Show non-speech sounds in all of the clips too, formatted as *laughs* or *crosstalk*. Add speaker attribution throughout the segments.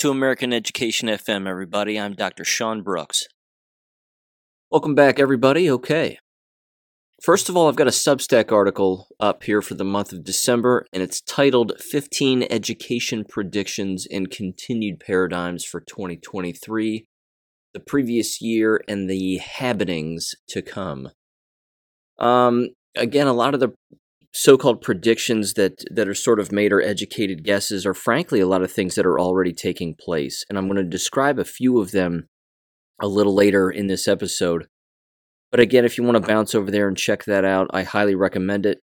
Speaker 1: To American Education FM, everybody. I'm Dr. Sean Brooks. Welcome back, everybody. Okay. First of all, I've got a Substack article up here for the month of December, and it's titled 15 Education Predictions and Continued Paradigms for 2023, the previous year, and the habitings to come. Um, again, a lot of the so-called predictions that that are sort of made or educated guesses are frankly a lot of things that are already taking place. And i'm going to describe a few of them a little later in this episode. But again if you want to bounce over there and check that out i highly recommend it.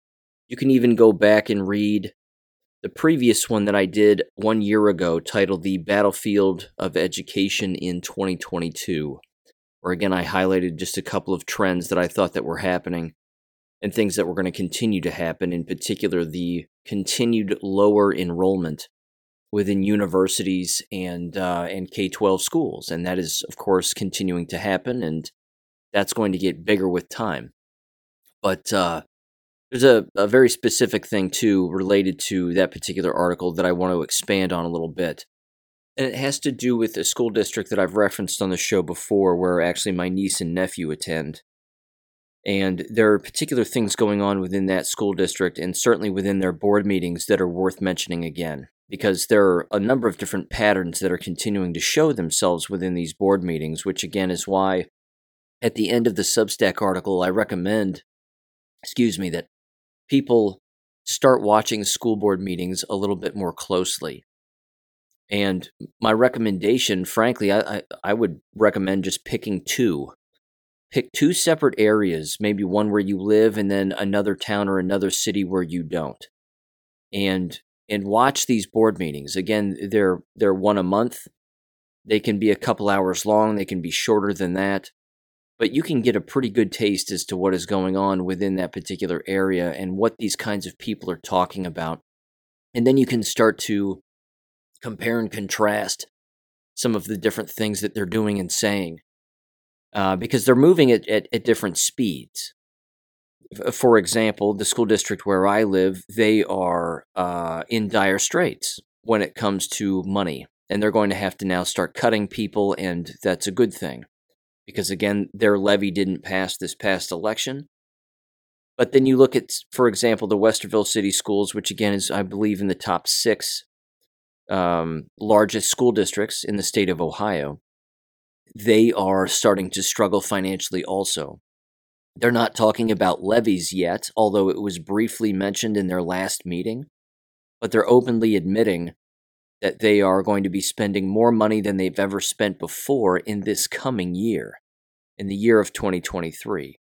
Speaker 1: You can even go back and read the previous one that i did one year ago titled the battlefield of education in 2022 where again i highlighted just a couple of trends that i thought that were happening and things that were going to continue to happen, in particular, the continued lower enrollment within universities and uh, and K twelve schools, and that is, of course, continuing to happen, and that's going to get bigger with time. But uh, there's a, a very specific thing too related to that particular article that I want to expand on a little bit. And it has to do with a school district that I've referenced on the show before, where actually my niece and nephew attend. And there are particular things going on within that school district and certainly within their board meetings that are worth mentioning again, because there are a number of different patterns that are continuing to show themselves within these board meetings, which again is why at the end of the Substack article, I recommend, excuse me, that people start watching school board meetings a little bit more closely. And my recommendation, frankly, I, I, I would recommend just picking two pick two separate areas, maybe one where you live and then another town or another city where you don't. And and watch these board meetings. Again, they're they're one a month. They can be a couple hours long, they can be shorter than that. But you can get a pretty good taste as to what is going on within that particular area and what these kinds of people are talking about. And then you can start to compare and contrast some of the different things that they're doing and saying uh, because they're moving at, at, at different speeds. For example, the school district where I live, they are uh, in dire straits when it comes to money. And they're going to have to now start cutting people, and that's a good thing. Because again, their levy didn't pass this past election. But then you look at, for example, the Westerville City Schools, which again is, I believe, in the top six um, largest school districts in the state of Ohio they are starting to struggle financially also. They're not talking about levies yet, although it was briefly mentioned in their last meeting, but they're openly admitting that they are going to be spending more money than they've ever spent before in this coming year, in the year of 2023.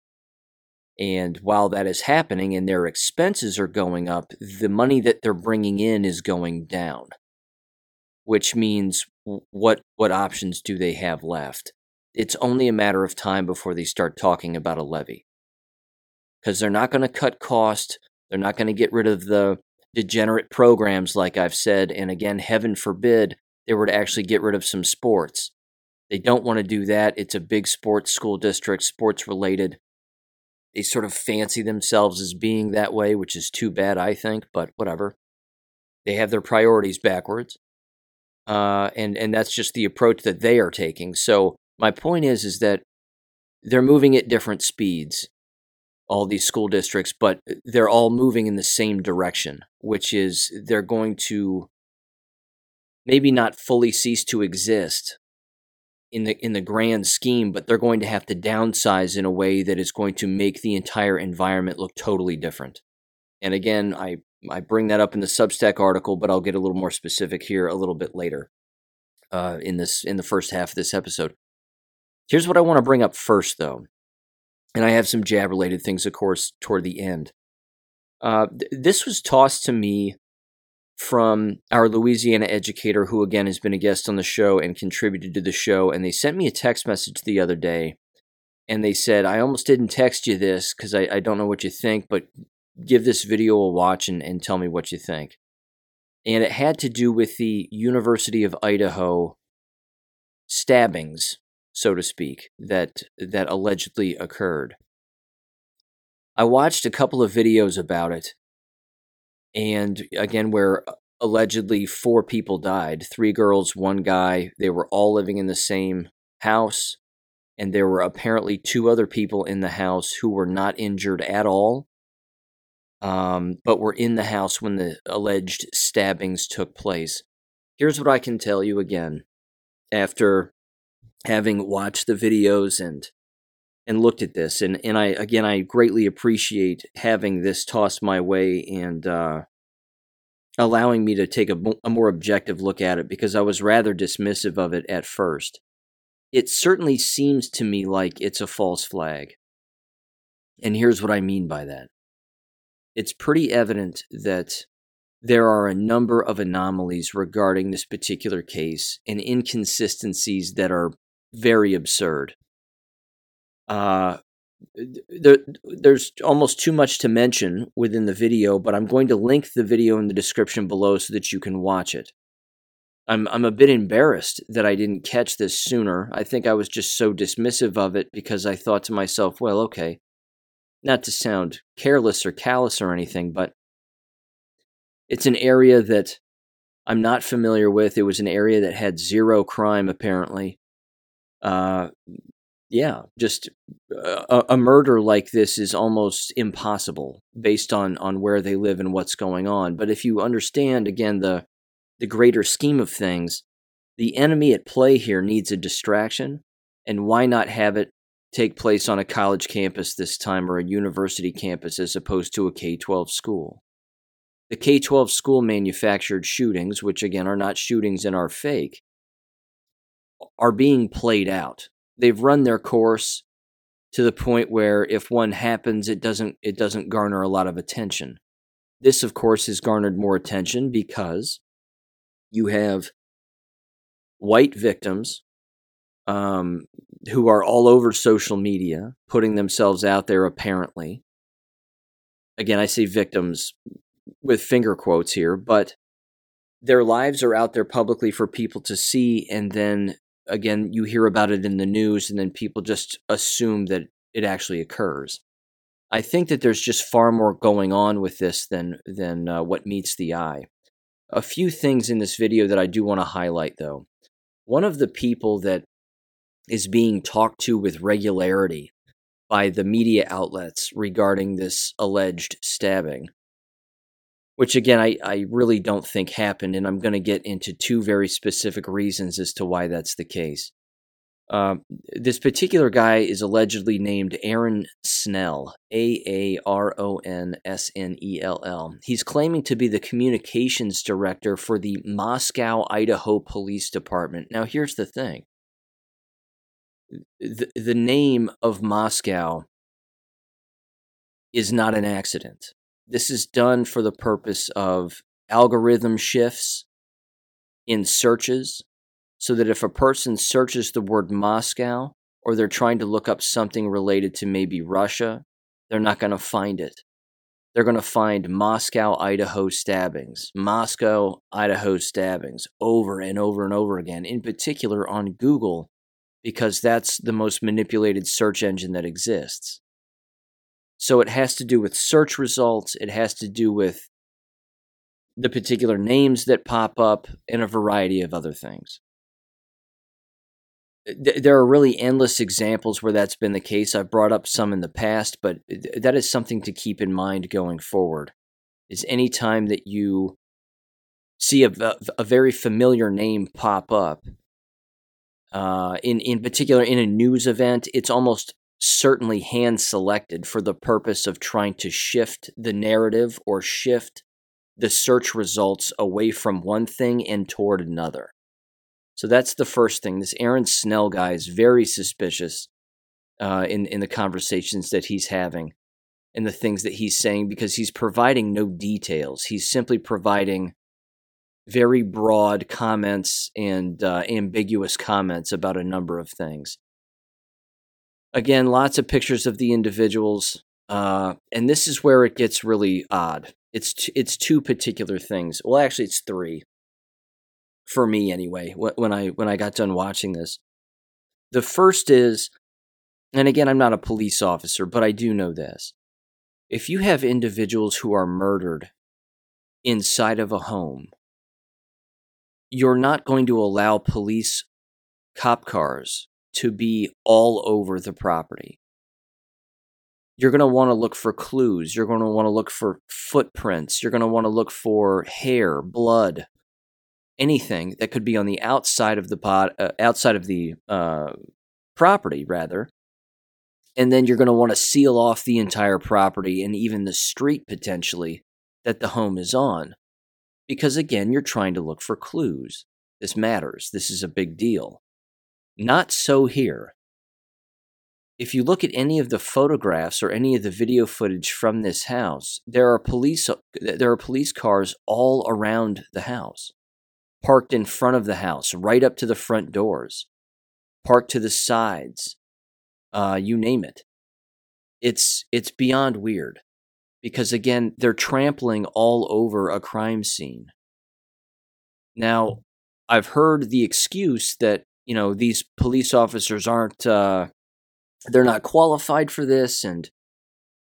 Speaker 1: And while that is happening and their expenses are going up, the money that they're bringing in is going down which means what what options do they have left? It's only a matter of time before they start talking about a levy. Because they're not going to cut cost, they're not going to get rid of the degenerate programs like I've said, and again, heaven forbid they were to actually get rid of some sports. They don't want to do that. It's a big sports school district, sports related. They sort of fancy themselves as being that way, which is too bad, I think, but whatever. They have their priorities backwards uh, and and that's just the approach that they are taking. So my point is is that they're moving at different speeds, all these school districts, but they're all moving in the same direction, which is they're going to maybe not fully cease to exist in the in the grand scheme, but they're going to have to downsize in a way that is going to make the entire environment look totally different. And again, I I bring that up in the Substack article, but I'll get a little more specific here a little bit later uh, in this in the first half of this episode. Here's what I want to bring up first, though, and I have some jab related things, of course, toward the end. Uh, th- this was tossed to me from our Louisiana educator, who again has been a guest on the show and contributed to the show, and they sent me a text message the other day, and they said, "I almost didn't text you this because I, I don't know what you think, but give this video a watch and, and tell me what you think. And it had to do with the University of Idaho stabbings, so to speak, that that allegedly occurred. I watched a couple of videos about it, and again, where uh, allegedly four people died three girls, one guy. They were all living in the same house. And there were apparently two other people in the house who were not injured at all, um, but were in the house when the alleged stabbings took place. Here's what I can tell you again after having watched the videos and and looked at this and and I again I greatly appreciate having this tossed my way and uh, allowing me to take a, a more objective look at it because I was rather dismissive of it at first. It certainly seems to me like it's a false flag. And here's what I mean by that. It's pretty evident that there are a number of anomalies regarding this particular case and inconsistencies that are very absurd. Uh, there, there's almost too much to mention within the video, but I'm going to link the video in the description below so that you can watch it. I'm I'm a bit embarrassed that I didn't catch this sooner. I think I was just so dismissive of it because I thought to myself, well, okay, not to sound careless or callous or anything, but it's an area that I'm not familiar with. It was an area that had zero crime apparently. Uh, yeah, just uh, a, a, murder like this is almost impossible based on on where they live and what's going on. But if you understand again the the greater scheme of things, the enemy at play here needs a distraction, and why not have it take place on a college campus this time or a university campus as opposed to a K 12 school? The K 12 school manufactured shootings, which again are not shootings and are fake, are being played out they've run their course to the point where if one happens it doesn't it doesn't garner a lot of attention this of course has garnered more attention because you have white victims um, who are all over social media putting themselves out there apparently again i say victims with finger quotes here but their lives are out there publicly for people to see and then again, you hear about it in the news and then people just assume that it actually occurs. I think that there's just far more going on with this than than uh, what meets the eye. A few things in this video that I do want to highlight though. One of the people that is being talked to with regularity by the media outlets regarding this alleged stabbing which again I, I really don't think happened and i'm going to get into two very specific reasons as to why that's the case. Uh, this particular guy is allegedly named aaron snell a-a-r-o-n-s-n-e-l-l he's claiming to be the communications director for the moscow idaho police department. Now here's the thing the, the name of moscow is not an accident this is done for the purpose of algorithm shifts in searches so that if a person searches the word Moscow or they're trying to look up something related to maybe Russia, they're not going to find it. They're going to find Moscow, Idaho stabbings, Moscow, Idaho stabbings over and over and over again, in particular on Google, because that's the most manipulated search engine that exists. So it has to do with search results, it has to do with the particular names that pop up, and a variety of other things. Uh, there are really endless examples where that's been the case. I've brought up some in the past, but that is something to keep in mind going forward. Is any time that you see a, a very familiar name pop up, uh, in in particular in a news event, it's almost certainly hand selected for the purpose of trying to shift the narrative or shift the search results away from one thing and toward another. So that's the first thing. This Aaron Snell guy is very suspicious uh, in in the conversations that he's having and the things that he's saying because he's providing no details. He's simply providing very broad comments and uh, ambiguous comments about a number of things. Again, lots of pictures of the individuals, uh, and this is where it gets really odd. It's t- it's two particular things. Well, actually, it's three for me anyway. When I when I got done watching this, the first is, and again, I'm not a police officer, but I do know this: if you have individuals who are murdered inside of a home you're not going to allow police cop cars to be all over the property. You're going to want to look for clues. You're going to want to look for footprints. You're going to want to look for hair, blood, anything that could be on the outside of the pot, uh, outside of the uh, property, rather. And then you're going to want to seal off the entire property and even the street potentially that the home is on. Because again, you're trying to look for clues. This matters. This is a big deal. Not so here. If you look at any of the photographs or any of the video footage from this house, there are police there are police cars all around the house parked in front of the house, right up to the front doors, parked to the sides, uh, you name it. It's it's beyond weird because again, they're trampling all over a crime scene. Now, I've heard the excuse that you know these police officers aren't uh, they're not qualified for this, and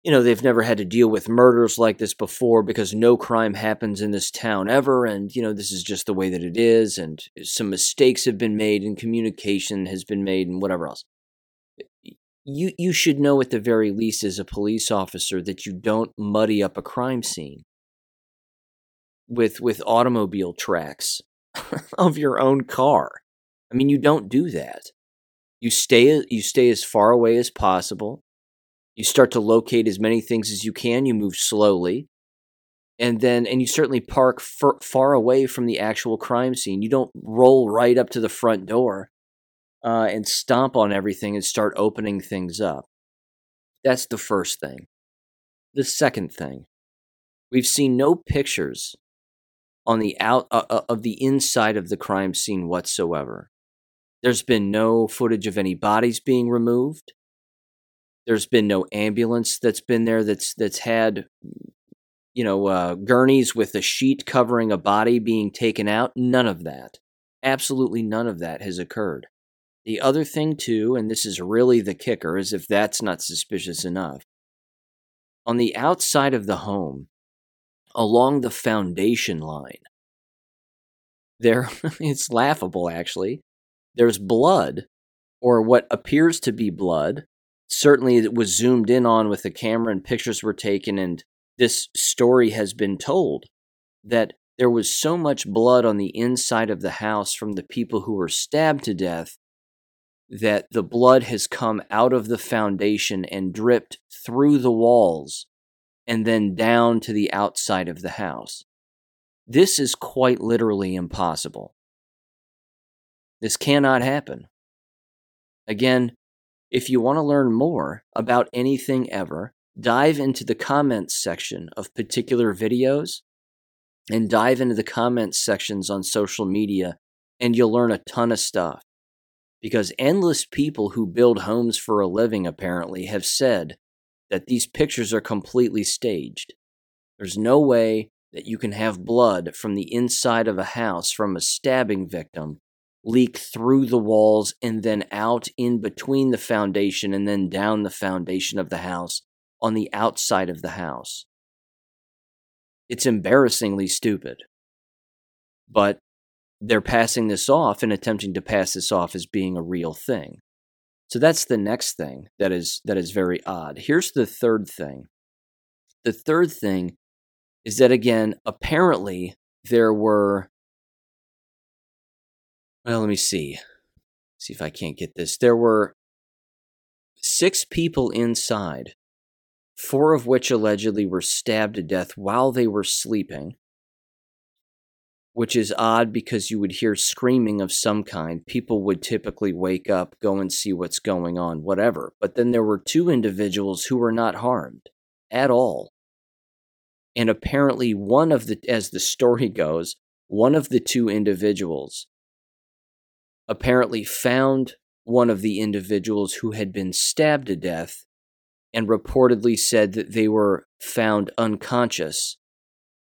Speaker 1: you know, they've never had to deal with murders like this before because no crime happens in this town ever. And, you know, this is just the way that it is. And some mistakes have been made and communication has been made and whatever else. You, you should know at the very least as a police officer that you don't muddy up a crime scene with, with automobile tracks *laughs* of your own car. I mean, you don't do that. You stay, you stay as far away as possible you start to locate as many things as you can. You move slowly. And then, and you certainly park far, far away from the actual crime scene. You don't roll right up to the front door uh, and stomp on everything and start opening things up. That's the first thing. The second thing, we've seen no pictures on the out uh, uh of the inside of the crime scene whatsoever. There's been no footage of any bodies being removed. There's been no ambulance that's been there that's that's had you know uh, gurneys with a sheet covering a body being taken out. None of that. Absolutely none of that has occurred. The other thing too, and this is really the kicker, is if that's not suspicious enough. On the outside of the home, along the foundation line, there *laughs* it's laughable actually. There's blood, or what appears to be blood, certainly it was zoomed in on with the camera and pictures were taken and this story has been told that there was so much blood on the inside of the house from the people who were stabbed to death that the blood has come out of the foundation and dripped through the walls and then down to the outside of the house. This is quite literally impossible. This cannot happen. Again, if you want to learn more about anything ever, dive into the comments section of particular videos and dive into the comments sections on social media, and you'll learn a ton of stuff. Because endless people who build homes for a living apparently have said that these pictures are completely staged. There's no way that you can have blood from the inside of a house from a stabbing victim leak through the walls and then out in between the foundation and then down the foundation of the house on the outside of the house. It's embarrassingly stupid. But they're passing this off and attempting to pass this off as being a real thing. So that's the next thing that is that is very odd. Here's the third thing. The third thing is that again, apparently there were well, let me see. See if I can't get this. There were six people inside, four of which allegedly were stabbed to death while they were sleeping, which is odd because you would hear screaming of some kind. People would typically wake up, go and see what's going on, whatever. But then there were two individuals who were not harmed at all. And apparently, one of the, as the story *laughs* goes, one of the two individuals apparently found one of the individuals who had been stabbed to death and reportedly said that they were found unconscious.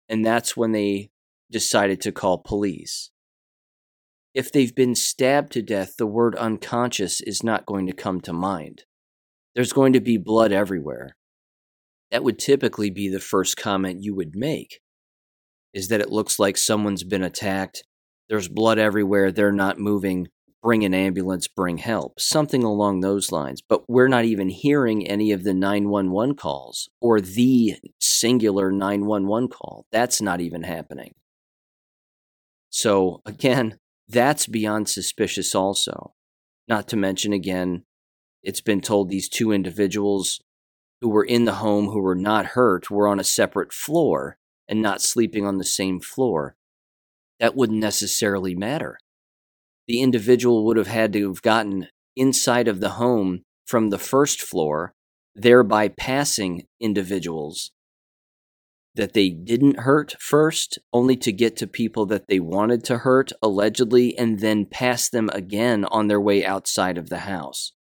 Speaker 1: And that's when they decided to call police. If they've been stabbed to death, the word unconscious is not going to come to mind. There's going to be blood everywhere. That would typically be the first comment you would make is that it looks like someone's been attacked there's blood everywhere, they're not moving, bring an ambulance, bring help, something along those lines. But we're not even hearing any of the 911 calls or the singular 911 call. That's not even happening. So, again, that's beyond suspicious, also. Not to mention, again, it's been told these two individuals who were in the home who were not hurt were on a separate floor and not sleeping on the same floor. That wouldn't necessarily matter. The individual would have had to have gotten inside of the home from the first floor, thereby passing individuals that they didn't hurt first, only to get to people that they wanted to hurt, allegedly, and then pass them again on their way outside of the house.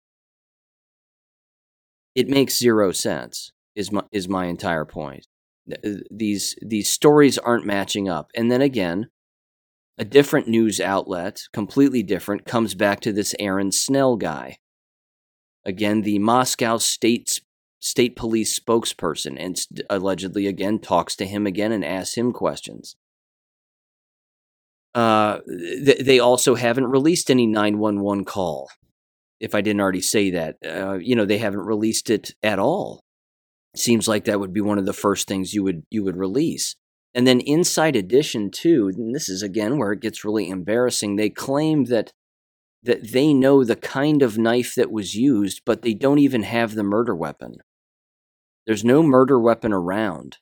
Speaker 1: It makes zero sense, is my, is my entire point. Uh, these, these stories aren't matching up. And then again, a different news outlet, completely different, comes back to this Aaron Snell guy. Again, the Moscow State state police spokesperson and allegedly again talks to him again and asks him questions. Uh, th- they also haven't released any 911 call. If I didn't already say that, uh, you know, they haven't released it at all. Seems like that would be one of the first things you would you would release. And then Inside Edition too, this is again where it gets really embarrassing. They claim that that they know the kind of knife that was used, but they don't even have the murder weapon. There's no murder weapon around.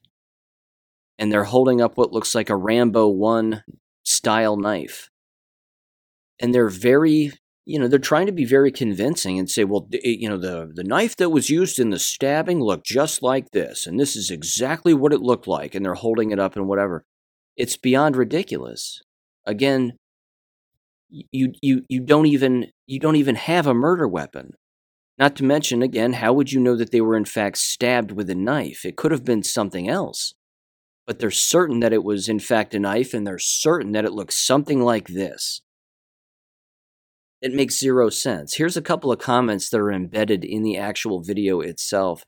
Speaker 1: And they're holding up what looks like a Rambo 1 style knife. And they're very, you know, they're trying to be very convincing and say, well, eh, you know, the, the knife that was used in the stabbing looked just like this. And this is exactly what it looked like. And they're holding it up and whatever. It's beyond ridiculous. Again, you you you don't even you don't even have a murder weapon. Not to mention, again, how would you know that they were in fact stabbed with a knife? It could have been something else. But they're certain that it was in fact a knife, and they're certain that it looks something like this. It makes zero sense. Here's a couple of comments that are embedded in the actual video itself.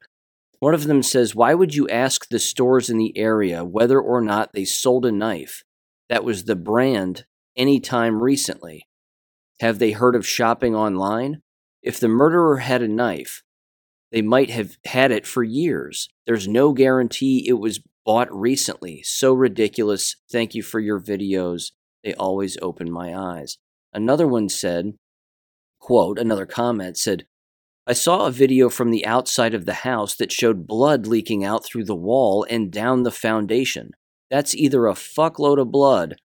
Speaker 1: One of them says, Why would you ask the stores in the area whether or not they sold a knife that was the brand any time recently? Have they heard of shopping online? If the murderer had a knife, they might have had it for years. There's no guarantee it was bought recently. So ridiculous. Thank you for your videos. They always open my eyes. Another one said, quote, another comment said, I saw a video from the outside of the house that showed blood leaking out through the wall and down the foundation. That's either a fuckload of blood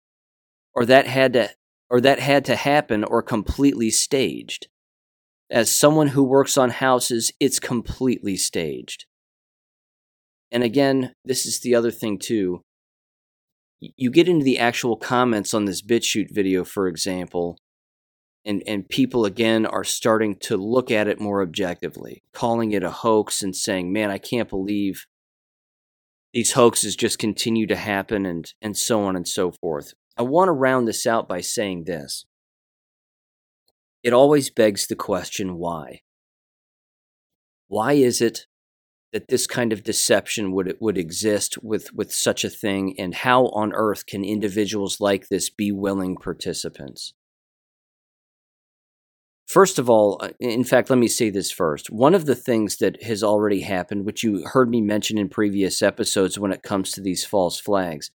Speaker 1: or that had to or that had to happen or completely staged. As someone who works on houses, it's completely staged. And again, this is the other thing too. You get into the actual comments on this BitChute video, for example, and, and people again are starting to look at it more objectively, calling it a hoax and saying, man, I can't believe these hoaxes just continue to happen and, and so on and so forth. I want to round this out by saying this it always begs the question why? Why is it that this kind of deception would would exist with with such a thing and how on earth can individuals like this be willing participants? First of all, uh, in fact, let me say this first. One of the things that has already happened, which you heard me mention in previous episodes when it comes to these false flags,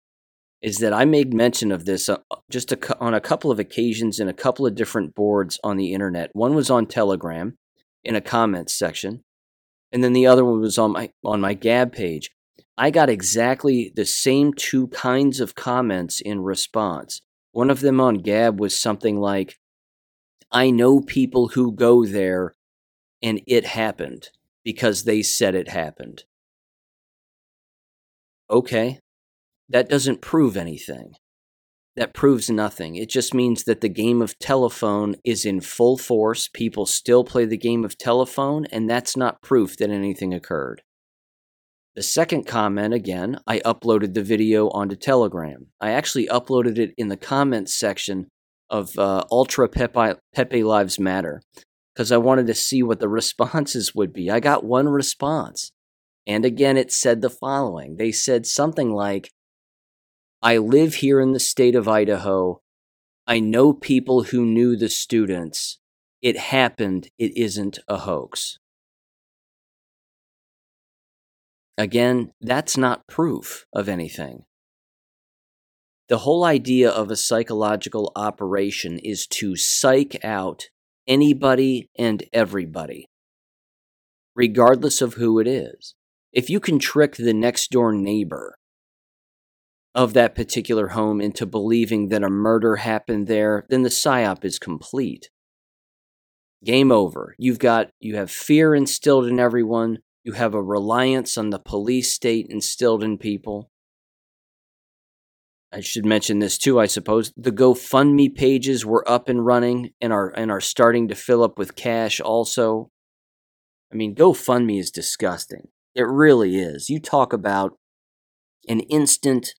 Speaker 1: is that I made mention of this uh, just a, on a couple of occasions in a couple of different boards on the internet. One was on Telegram in a comments section, and then the other one was on my on my Gab page. I got exactly the same two kinds of comments in response. One of them on Gab was something like, "I know people who go there, and it happened because they said it happened." Okay, that doesn't prove anything. That proves nothing. It just means that the game of telephone is in full force. People still play the game of telephone, and that's not proof that anything occurred. The second comment, again, I uploaded the video onto Telegram. I actually uploaded it in the comments section of uh, Ultra Pepe, Pepe Lives Matter because I wanted to see what the *laughs* responses would be. I got one response. And again, it said the following they said something like, I live here in the state of Idaho. I know people who knew the students. It happened. It isn't a hoax. Again, that's not proof of anything. The whole idea of a psychological operation is to psych out anybody and everybody, regardless of who it is. If you can trick the next door neighbor of that particular home into believing that a murder happened there, then the psyop is complete. Game over. You've got you have fear instilled in everyone. You have a reliance on the police state instilled in people. I should mention this too, I suppose. The GoFundMe pages were up and running and are and are starting to fill up with cash also. I mean, GoFundMe is disgusting. It really is. You talk about an instant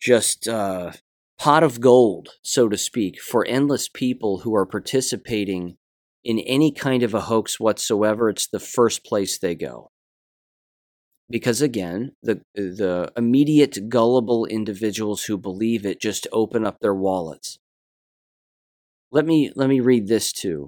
Speaker 1: just uh, pot of gold, so to speak, for endless people who are participating in any kind of a hoax whatsoever, it's the first place they go. Because again, the the immediate gullible individuals who believe it just open up their wallets. Let me let me read this too.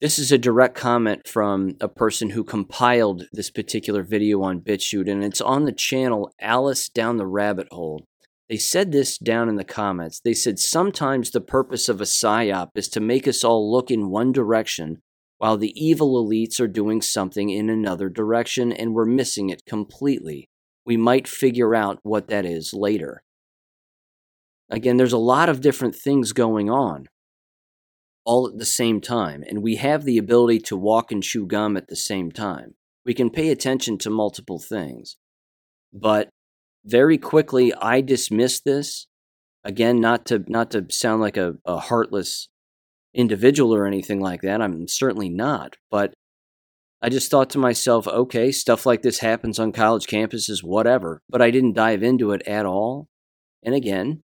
Speaker 1: This is a direct comment from a person who compiled this particular video on BitChute, and it's on the channel Alice Down the Rabbit Hole. They said this down in the comments. They said sometimes the purpose of a psyop is to make us all look in one direction while the evil elites are doing something in another direction and we're missing it completely. We might figure out what that is later. Again, there's a lot of different things going on all at the same time, and we have the ability to walk and chew gum at the same time. We can pay attention to multiple things. But very quickly I dismissed this. Again, not to not to sound like a, a heartless individual or anything like that. I'm certainly not. But I just thought to myself, okay, stuff like this happens on college campuses, whatever. But I didn't dive into it at all. And again,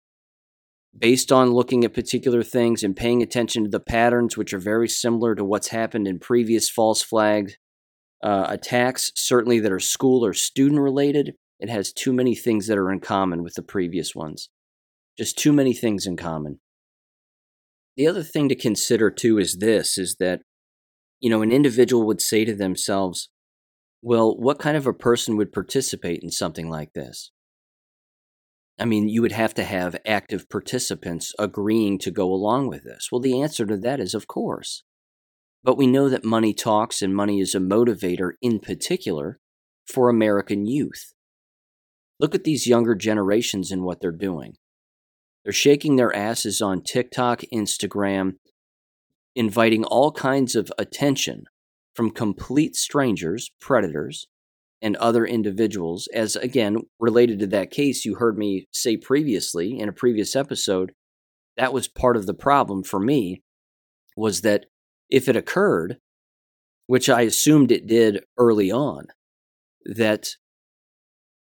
Speaker 1: based on looking at particular things and paying attention to the patterns, which are very similar to what's happened in previous false flag uh, attacks, certainly that are school or student related, it has too many things that are in common with the previous ones. Just too many things in common. The other thing to consider too is this is that you know an individual would say to themselves, well, what kind of a person would participate in something like this? I mean, you would have to have active participants agreeing to go along with this. Well, the answer to that is of course. But we know that money talks and money is a motivator in particular for American youth. Look at these younger generations and what they're doing. They're shaking their asses on TikTok, Instagram, inviting all kinds of attention from complete strangers, predators, and other individuals. As again, related to that case, you heard me say previously in a previous episode, that was part of the problem for me was that if it occurred, which I assumed it did early on, that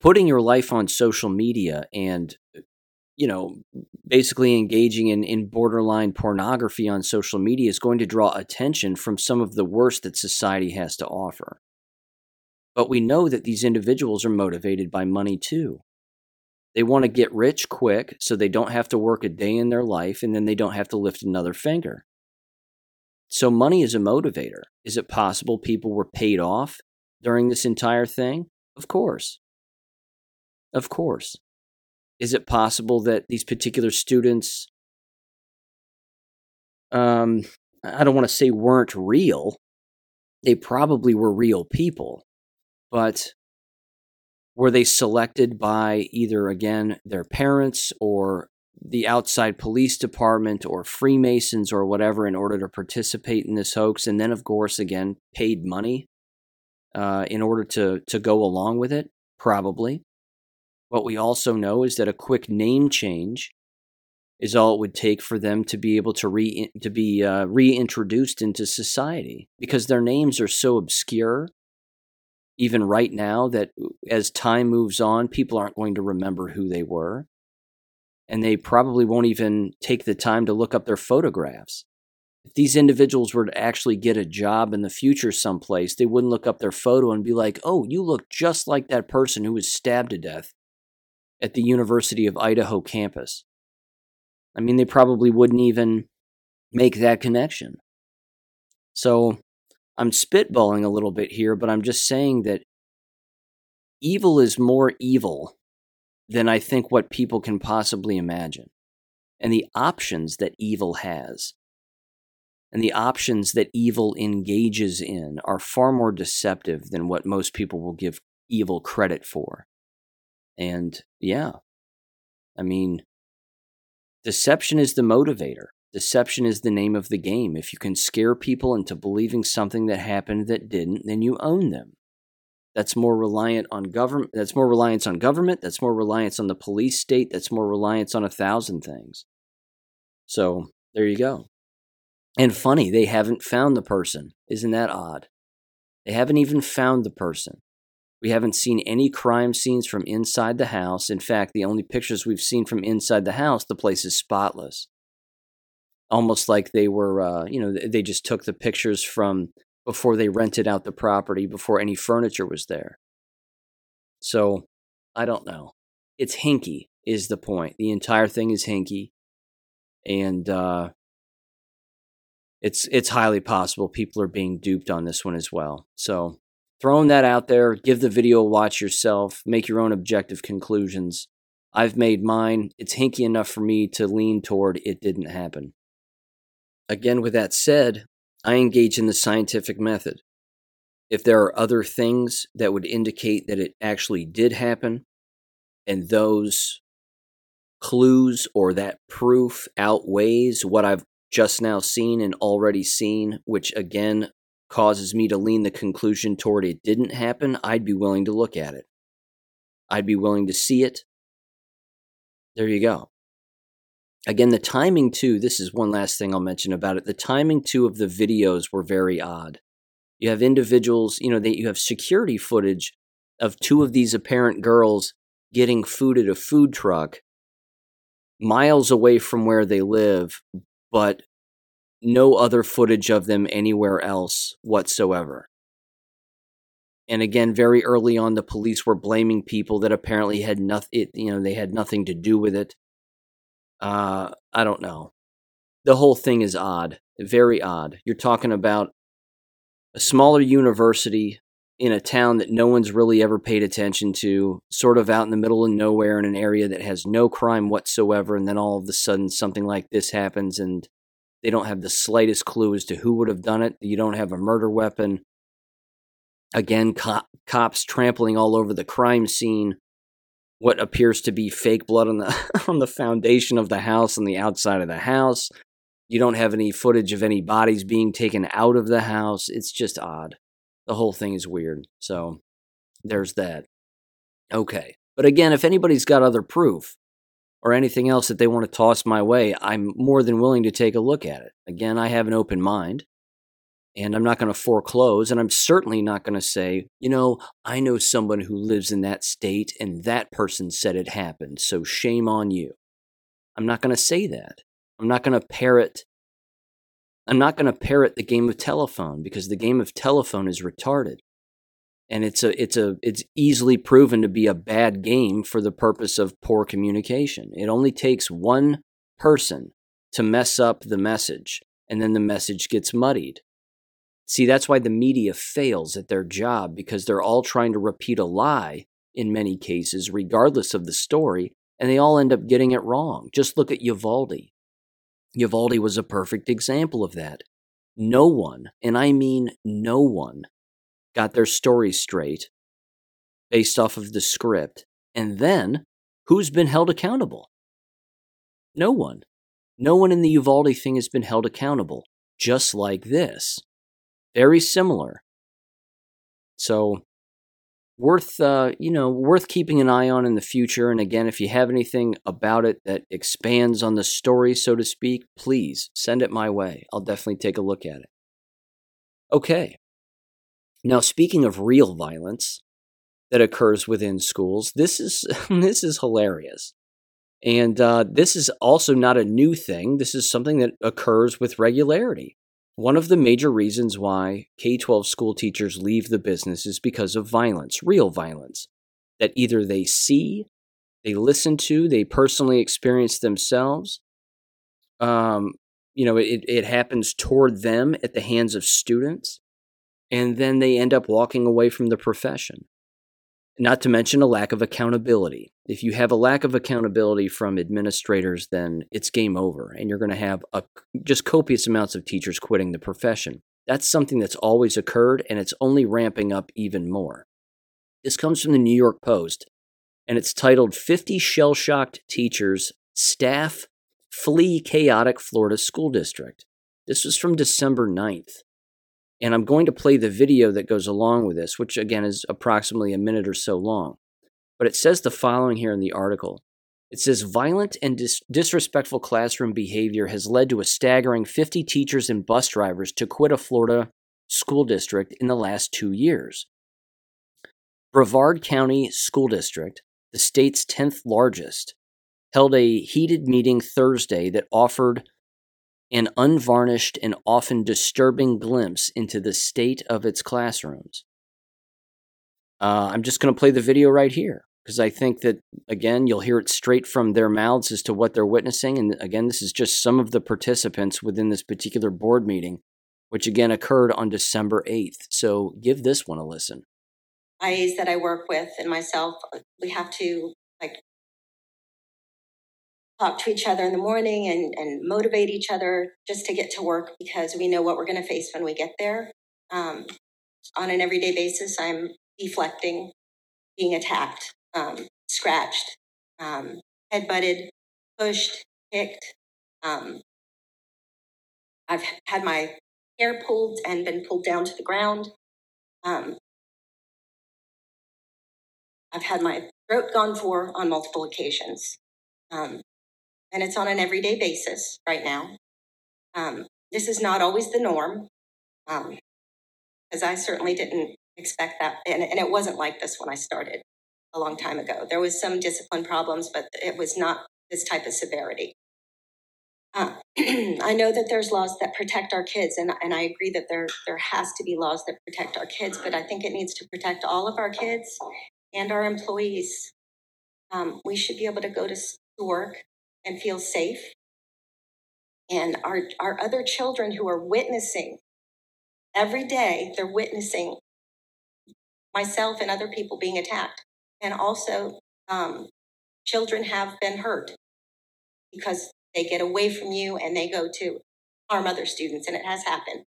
Speaker 1: putting your life on social media and you know basically engaging in, in borderline pornography on social media is going to draw attention from some of the worst that society has to offer. But we know that these individuals are motivated by money too. They want to get rich quick so they don't have to work a day in their life and then they don't have to lift another finger. So money is a motivator. Is it possible people were paid off during this entire thing? Of course of course. Is it possible that these particular students, um, I don't want to say weren't real, they probably were real people, but were they selected by either, again, their parents or the outside police department or Freemasons or whatever in order to participate in this hoax, and then, of course, again, paid money uh, in order to to go along with it? Probably. What we also know is that a quick name change is all it would take for them to be able to re to be uh, reintroduced into society because their names are so obscure even right now that as time moves on people aren't going to remember who they were. And they probably won't even take the time to look up their photographs. If these individuals were to actually get a job in the future someplace they wouldn't look up their photo and be like oh you look just like that person who was stabbed to death at the University of Idaho campus. I mean, they probably wouldn't even make that connection. So I'm spitballing a little bit here, but I'm just saying that evil is more evil than I think what people can possibly imagine. And the options that evil has and the options that evil engages in are far more deceptive than what most people will give evil credit for. And yeah, I mean, deception is the motivator. Deception is the name of the game. If you can scare people into believing something that happened that didn't, then you own them. That's more reliant on government. That's more reliance on government. That's more reliance on the police state. That's more reliance on a thousand things. So there you go. And funny, they haven't found the person. Isn't that odd? They haven't even found the person. We haven't seen any crime scenes from inside the house. In fact, the only pictures we've seen from inside the house, the place is spotless almost like they were, uh, you know, they just took the pictures from before they rented out the property, before any furniture was there. So I don't know. It's hinky, is the point. The entire thing is hinky. And uh, it's it's highly possible people are being duped on this one as well. So throwing that out there, give the video a watch yourself, make your own objective conclusions. I've made mine. It's hinky enough for me to lean toward it didn't happen. Again, with that said, I engage in the scientific method. If there are other things that would indicate that it actually did happen, and those clues or that proof outweighs what I've just now seen and already seen, which again causes me to lean the conclusion toward it didn't happen, I'd be willing to look at it. I'd be willing to see it. There you go. Again, the timing too, this is one last thing I'll mention about it. The timing too of the videos were very odd. You have individuals, you know, that you have security footage of two of these apparent girls getting food at a food truck miles away from where they live, but no other footage of them anywhere else whatsoever. And again, very early on, the police were blaming people that apparently had nothing, you know, they had nothing to do with it. Uh, I don't know. The whole thing is odd, very odd. You're talking about a smaller university in a town that no one's really ever paid attention to, sort of out in the middle of nowhere in an area that has no crime whatsoever, and then all of a sudden something like this happens and they don't have the slightest clue as to who would have done it. You don't have a murder weapon. Again, co- cops trampling all over the crime scene what appears to be fake blood on the *laughs* on the foundation of the house and the outside of the house. You don't have any footage of any bodies being taken out of the house. It's just odd. The whole thing is weird. So there's that. Okay. But again, if anybody's got other proof or anything else that they want to toss my way, I'm more than willing to take a look at it. Again, I have an open mind and I'm not going to foreclose. And I'm certainly not going to say, you know, I know someone who lives in that state and that person said it happened. So shame on you. I'm not going to say that. I'm not going to parrot. I'm not going to parrot the game of telephone because the game of telephone is retarded. And it's a it's a it's easily proven to be a bad game for the purpose of poor communication. It only takes one person to mess up the message and then the message gets muddied See, that's why the media fails at their job because they're all trying to repeat a lie in many cases, regardless of the story, and they all end up getting it wrong. Just look at Uvalde. Uvalde was a perfect example of that. No one, and I mean no one, got their story straight based off of the script. And then, who's been held accountable? No one. No one in the Uvalde thing has been held accountable, just like this. Very similar. So worth uh, you know worth keeping an eye on in the future and again if you have anything about it that expands on the story so to speak please send it my way i'll definitely take a look at it okay now speaking of real violence that occurs within schools this is *laughs* this is hilarious. And uh, this is also not a new thing. This is something that occurs with regularity. One of the major reasons why K 12 school teachers leave the business is because of violence, real violence, that either they see, they listen to, they personally experience themselves, Um, you know, it, it happens toward them at the hands of students, and then they end up walking away from the profession. Not to mention a lack of accountability. If you have a lack of accountability from administrators, then it's game over, and you're going to have a, just copious amounts of teachers quitting the profession. That's something that's always occurred, and it's only ramping up even more. This comes from the New York Post, and it's titled 50 Shell Shocked Teachers Staff Flee Chaotic Florida School District. This was from December 9th. And I'm going to play the video that goes along with this, which again is approximately a minute or so long. But it says the following here in the article. It says violent and dis- disrespectful classroom behavior has led to a staggering 50 teachers and bus drivers to quit a Florida school district in the last two years. Brevard County School District, the state's 10th largest, held a heated meeting Thursday that offered an unvarnished and often disturbing glimpse into the state of its classrooms. Uh, I'm just going to play the video right here because I think that, again, you'll hear it straight from their mouths as to what they're witnessing. And again, this is just some of the participants within this particular board meeting, which again occurred on December 8th. So give this one a listen.
Speaker 2: IAs that I work with and myself, we have to talk to each other in the morning and, and motivate each other just to get to work because we know what we're going to face when we get there. Um, on an everyday basis, I'm deflecting, being attacked, um, scratched, um, head butted, pushed, kicked. Um, I've had my hair pulled and been pulled down to the ground. Um, I've had my throat gone for on multiple occasions. Um, and it's on an everyday basis right now. Um, this is not always the norm, because um, I certainly didn't expect that, and, and it wasn't like this when I started a long time ago. There was some discipline problems, but it was not this type of severity. Uh, *clears throat* I know that there's laws that protect our kids, and, and I agree that there there has to be laws that protect our kids, but I think it needs to protect all of our kids and our employees. Um, we should be able to go to work and feel safe. And our, our other children who are witnessing every day, they're witnessing myself and other people being attacked. And also, um, children have been hurt because they get away from you and they go to harm other students, and it has happened,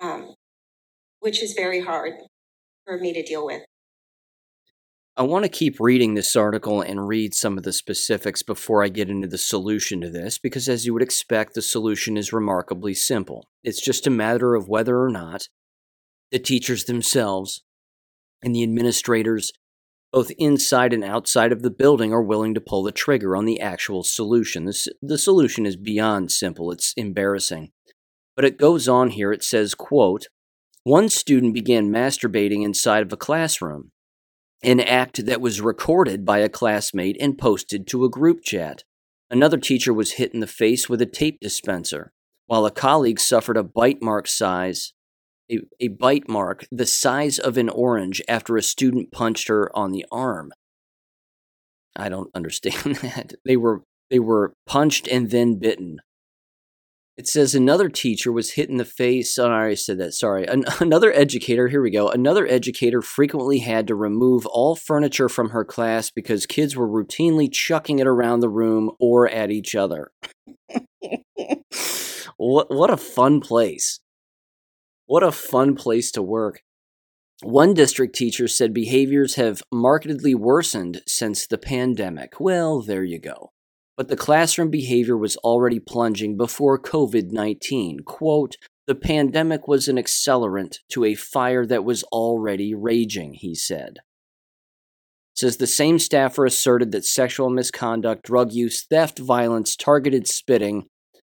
Speaker 2: um, which is very hard for me to deal with.
Speaker 1: I want to keep reading this article and read some of the specifics before I get into the solution to this, because as you would expect, the solution is remarkably simple. It's just a matter of whether or not the teachers themselves and the administrators, both inside and outside of the building, are willing to pull the trigger on the actual solution. The, solution is beyond simple, it's embarrassing. But it goes on here, it says, quote, one student began masturbating inside of a classroom an act that was recorded by a classmate and posted to a group chat. Another teacher was hit in the face with a tape dispenser, while a colleague suffered a bite mark size a, a bite mark the size of an orange after a student punched her on the arm. I don't *laughs* understand that. They were they were punched and then bitten. It says another teacher was hit in the face. Oh, I already said that. Sorry. An- *laughs* another educator, here we go. Another educator frequently had to remove all furniture from her class because kids were routinely chucking it around the room or at each other. *laughs* what, what a fun place. What a fun place to work. One district teacher said behaviors have markedly worsened since the pandemic. Well, there you go but the classroom behavior was already plunging before COVID 19. Quote, the pandemic was an accelerant to a fire that was already raging, he said. Says the same staffer asserted that sexual misconduct, drug use, theft, violence, targeted spitting,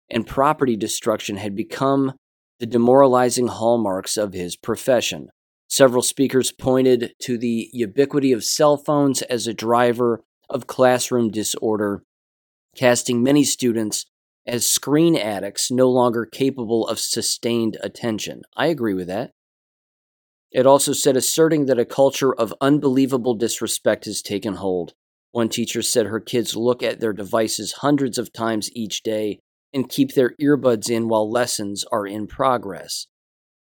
Speaker 1: and property destruction had become the demoralizing hallmarks of his profession. Several speakers pointed to the ubiquity of cell phones as a driver of classroom disorder casting many students as screen addicts no longer capable of sustained attention. I agree with that. It also said asserting that a culture of unbelievable disrespect has taken hold. One teacher said her kids look at their devices hundreds of times each day and keep their earbuds in while lessons are in progress.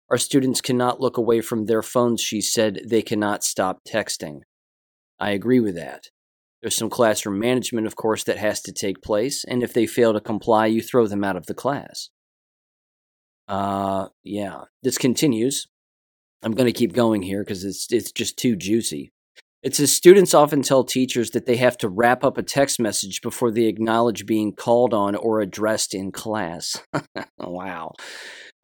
Speaker 1: Our students cannot look away from their phones, she said. They cannot stop texting. I agree with that. There's some classroom management, of course, that has to take place, and if they fail to comply, you throw them out of the class. Uh, yeah. This continues. I'm going to keep going here because it's it's just too juicy. It says students often tell teachers that they have to wrap up a text message before they acknowledge being called on or addressed in class. *laughs* wow.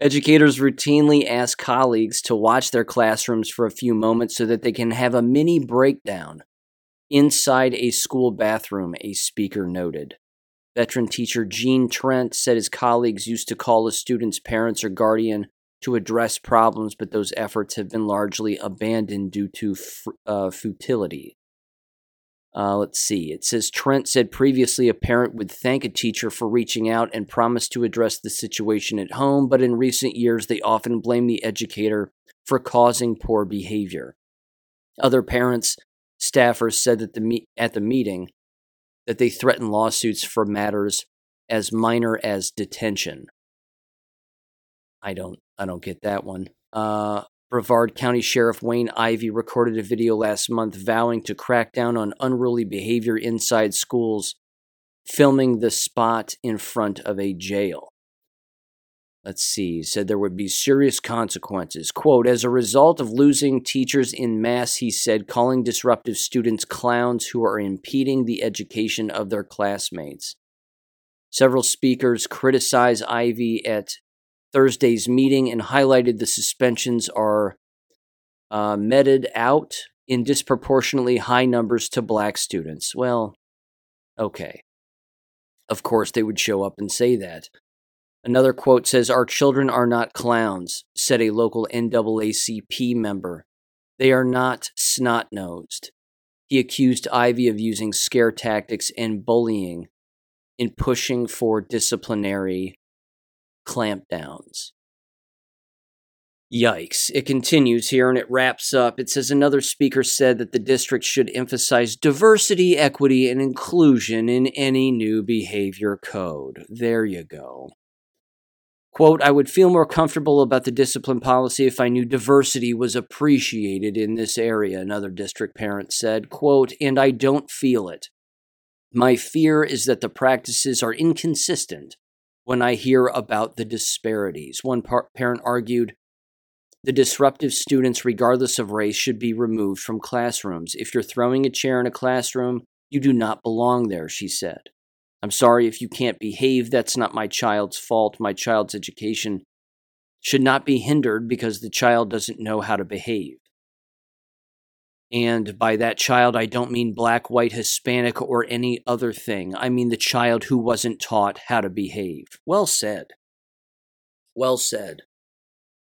Speaker 1: Educators routinely ask colleagues to watch their classrooms for a few moments so that they can have a mini breakdown inside a school bathroom, a speaker noted. Veteran teacher Gene Trent said his colleagues used to call a student's parents or guardian to address problems, but those efforts have been largely abandoned due to uh, futility. Uh, let's see. It says Trent said previously a parent would thank a teacher for reaching out and promise to address the situation at home, but in recent years they often blame the educator for causing poor behavior. Other parents, staffers said that the me- at the meeting that they threaten lawsuits for matters as minor as detention. I don't I don't get that one. Uh, Brevard County Sheriff Wayne Ivey recorded a video last month vowing to crack down on unruly behavior inside schools, filming the spot in front of a jail. Let's see, said there would be serious consequences. Quote, as a result of losing teachers in mass, he said, calling disruptive students clowns who are impeding the education of their classmates. Several speakers criticized Ivey at Thursday's meeting and highlighted the suspensions are uh, meted out in disproportionately high numbers to black students. Well, okay. Of course, they would show up and say that. Another quote says, Our children are not clowns, said a local NAACP member. They are not snot nosed. He accused Ivey of using scare tactics and bullying in pushing for disciplinary clampdowns. Yikes. It continues here and it wraps up. It says another speaker said that the district should emphasize diversity, equity, and inclusion in any new behavior code. There you go. Quote, I would feel more comfortable about the discipline policy if I knew diversity was appreciated in this area, another district parent said. Quote, and I don't feel it. My fear is that the practices are inconsistent when I hear about the disparities. One par- parent argued the disruptive students, regardless of race, should be removed from classrooms. If you're throwing a chair in a classroom, you do not belong there, she said. I'm sorry if you can't behave. That's not my child's fault. My child's education should not be hindered because the child doesn't know how to behave. And by that child, I don't mean black, white, Hispanic, or any other thing. I mean the child who wasn't taught how to behave. Well said. Well said.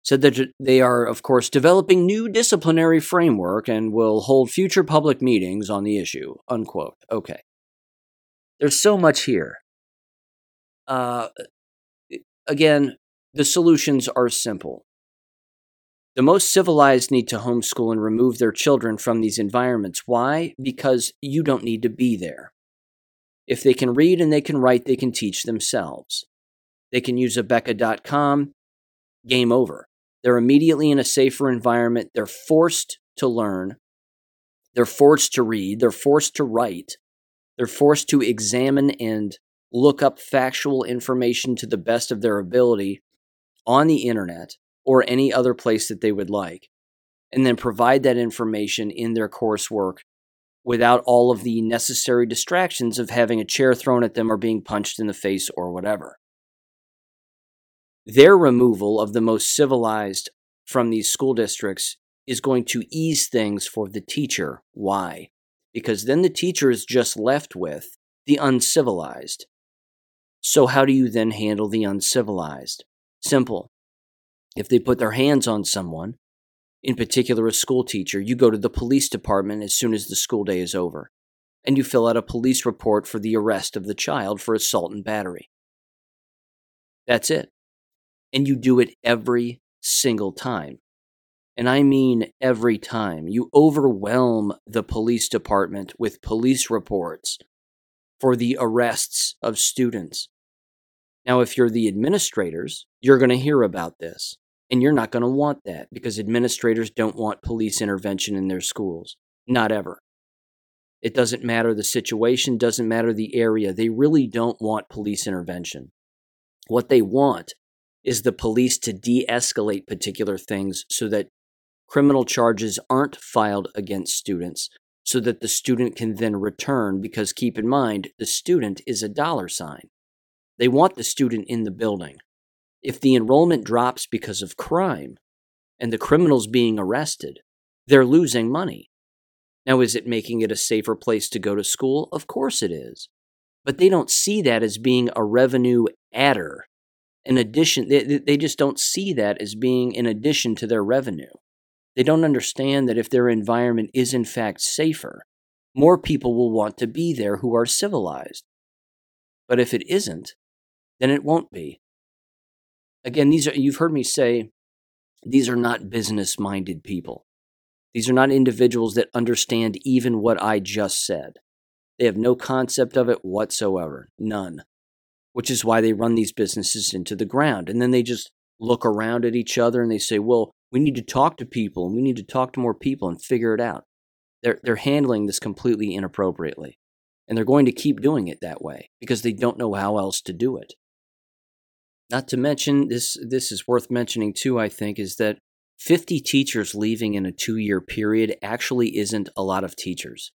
Speaker 1: Said that they are, of course, developing new disciplinary framework and will hold future public meetings on the issue. Unquote. Okay. There's so much here. Uh, again, the solutions are simple. The most civilized need to homeschool and remove their children from these environments. Why? Because you don't need to be there. If they can read and they can write, they can teach themselves. They can use Abeka.com, game over. They're immediately in a safer environment. They're forced to learn. They're forced to read. They're forced to write. They're forced to examine and look up factual information to the best of their ability on the internet or any other place that they would like, and then provide that information in their coursework without all of the necessary distractions of having a chair thrown at them or being punched in the face or whatever. Their removal of the most civilized from these school districts is going to ease things for the teacher. Why? Because then the teacher is just left with the uncivilized. So, how do you then handle the uncivilized? Simple. If they put their hands on someone, in particular a school teacher, you go to the police department as soon as the school day is over, and you fill out a police report for the arrest of the child for assault and battery. That's it. And you do it every single time. And I mean every time. You overwhelm the police department with police reports for the arrests of students. Now, if you're the administrators, you're going to hear about this. And you're not going to want that because administrators don't want police intervention in their schools. Not ever. It doesn't matter the situation, doesn't matter the area. They really don't want police intervention. What they want is the police to de escalate particular things so that criminal charges aren't filed against students, so that the student can then return. Because keep in mind, the student is a dollar sign. They want the student in the building. If the enrollment drops because of crime and the criminals being arrested, they're losing money. Now, is it making it a safer place to go to school? Of course it is. But they don't see that as being a revenue adder. In addition, they, they just don't see that as being in addition to their revenue. They don't understand that if their environment is in fact safer, more people will want to be there who are civilized. But if it isn't, then it won't be. Again, these are you've heard me say these are not business minded people. These are not individuals that understand even what I just said. They have no concept of it whatsoever. None. Which is why they run these businesses into the ground. And then they just look around at each other and they say, well, we need to talk to people and we need to talk to more people and figure it out. They're, they're handling this completely inappropriately. And they're going to keep doing it that way because they don't know how else to do it. Not to mention, this, this is worth mentioning too, I think, is that 50 teachers leaving in a two year period actually isn't a lot of teachers.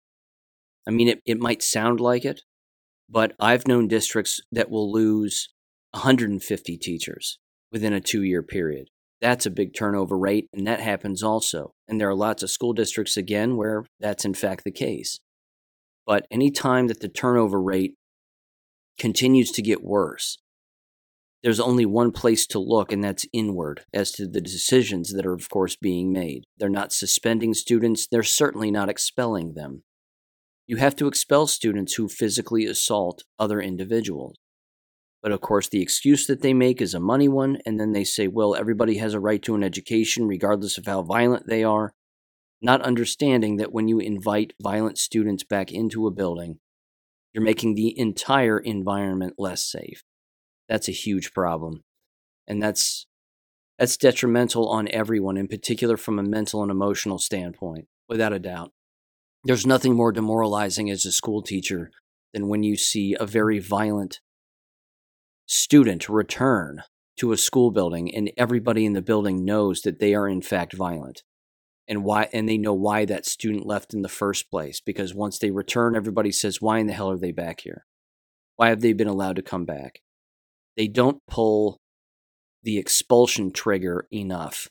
Speaker 1: I mean, it, it might sound like it, but I've known districts that will lose 150 teachers within a two year period. That's a big turnover rate, and that happens also. And there are lots of school districts, again, where that's in fact the case. But any time that the turnover rate continues to get worse, there's only one place to look, and that's inward as to the decisions that are, of course, being made. They're not suspending students, they're certainly not expelling them. You have to expel students who physically assault other individuals. But of course, the excuse that they make is a money one, and then they say, well, everybody has a right to an education regardless of how violent they are, not understanding that when you invite violent students back into a building, you're making the entire environment less safe. That's a huge problem. And that's that's detrimental on everyone, in particular from a mental and emotional standpoint, without a doubt. There's nothing more demoralizing as a school teacher than when you see a very violent student return to a school building and everybody in the building knows that they are in fact violent and why and they know why that student left in the first place because once they return everybody says why in the hell are they back here why have they been allowed to come back they don't pull the expulsion trigger enough.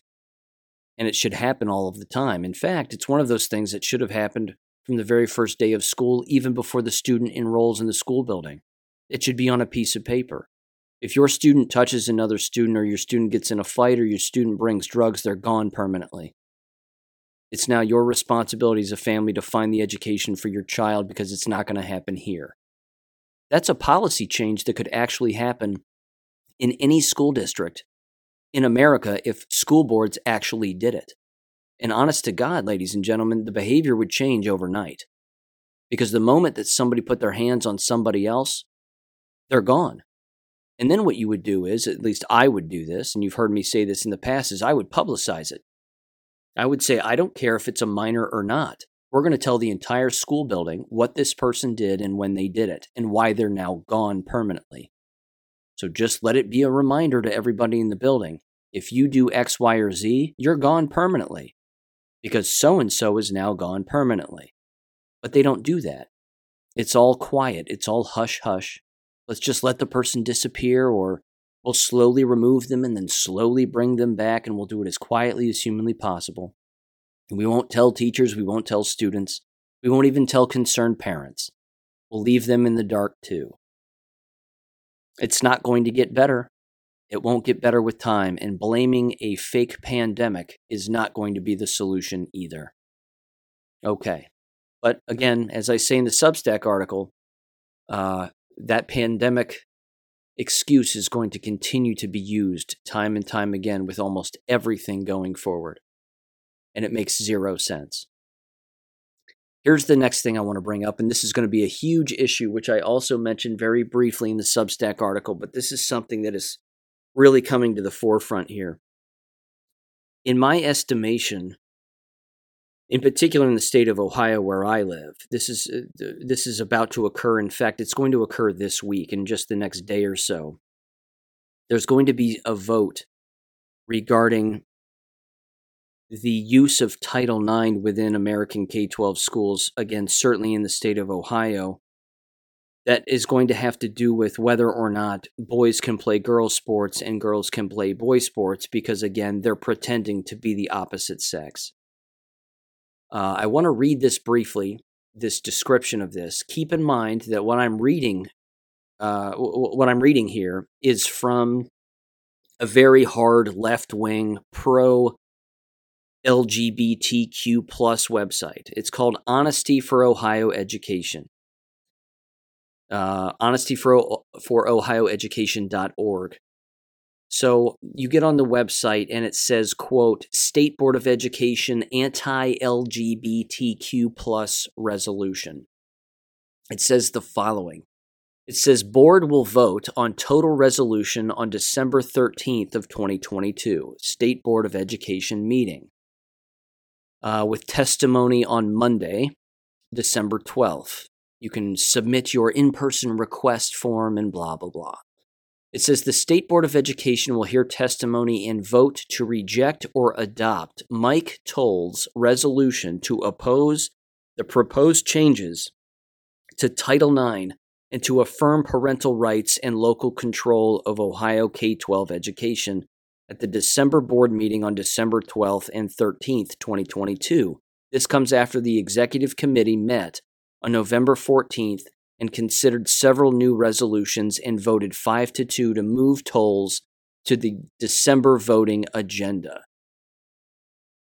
Speaker 1: And it should happen all of the time. In fact, it's one of those things that should have happened from the very first day of school, even before the student enrolls in the school building. It should be on a piece of paper. If your student touches another student, or your student gets in a fight, or your student brings drugs, they're gone permanently. It's now your responsibility as a family to find the education for your child because it's not going to happen here. That's a policy change that could actually happen in any school district in America if school boards actually did it. And honest to God, ladies and gentlemen, the behavior would change overnight. Because the moment that somebody put their hands on somebody else, they're gone. And then what you would do is, at least I would do this, and you've heard me say this in the past, is I would publicize it. I would say, I don't care if it's a minor or not. We're going to tell the entire school building what this person did and when they did it, and why they're now gone permanently. So just let it be a reminder to everybody in the building. If you do X, Y, or Z, you're gone permanently because so and so is now gone permanently. But they don't do that. It's all quiet, it's all hush hush. Let's just let the person disappear, or we'll slowly remove them and then slowly bring them back, and we'll do it as quietly as humanly possible. And we won't tell teachers, we won't tell students, we won't even tell concerned parents. We'll leave them in the dark too. It's not going to get better. It won't get better with time, and blaming a fake pandemic is not going to be the solution either. Okay. But again, as I say in the Substack article, uh, that pandemic excuse is going to continue to be used time and time again with almost everything going forward. And it makes zero sense. Here's the next thing I want to bring up, and this is going to be a huge issue, which I also mentioned very briefly in the Substack article, but this is something that is really coming to the forefront here. In my estimation, in particular in the state of Ohio where I live, this is uh, this is about to occur. In fact, it's going to occur this week in just the next day or so. There's going to be a vote regarding the use of Title IX within American K 12 schools, again, certainly in the state of Ohio, that is going to have to do with whether or not boys can play girls' sports and girls can play boys' sports, because again, they're pretending to be the opposite sex. Uh, I want to read this briefly, this description of this. Keep in mind that what I'm reading, uh, what I'm reading here, is from a very hard left wing pro LGBTQ plus website. It's called Honesty for Ohio Education. Uh, honesty for, for Ohio Education.org. So you get on the website and it says, quote, State Board of Education anti-LGBTQ plus resolution. It says the following. It says board will vote on total resolution on December 13th of 2022, State Board of Education meeting uh, with testimony on Monday, December 12th. You can submit your in person request form and blah, blah, blah. It says the State Board of Education will hear testimony and vote to reject or adopt Mike Toth's resolution to oppose the proposed changes to Title IX and to affirm parental rights and local control of Ohio K 12 education at the December board meeting on December 12th and 13th, 2022. This comes after the executive committee met on November 14th and considered several new resolutions and voted 5 to 2 to move Toth's to the December voting agenda.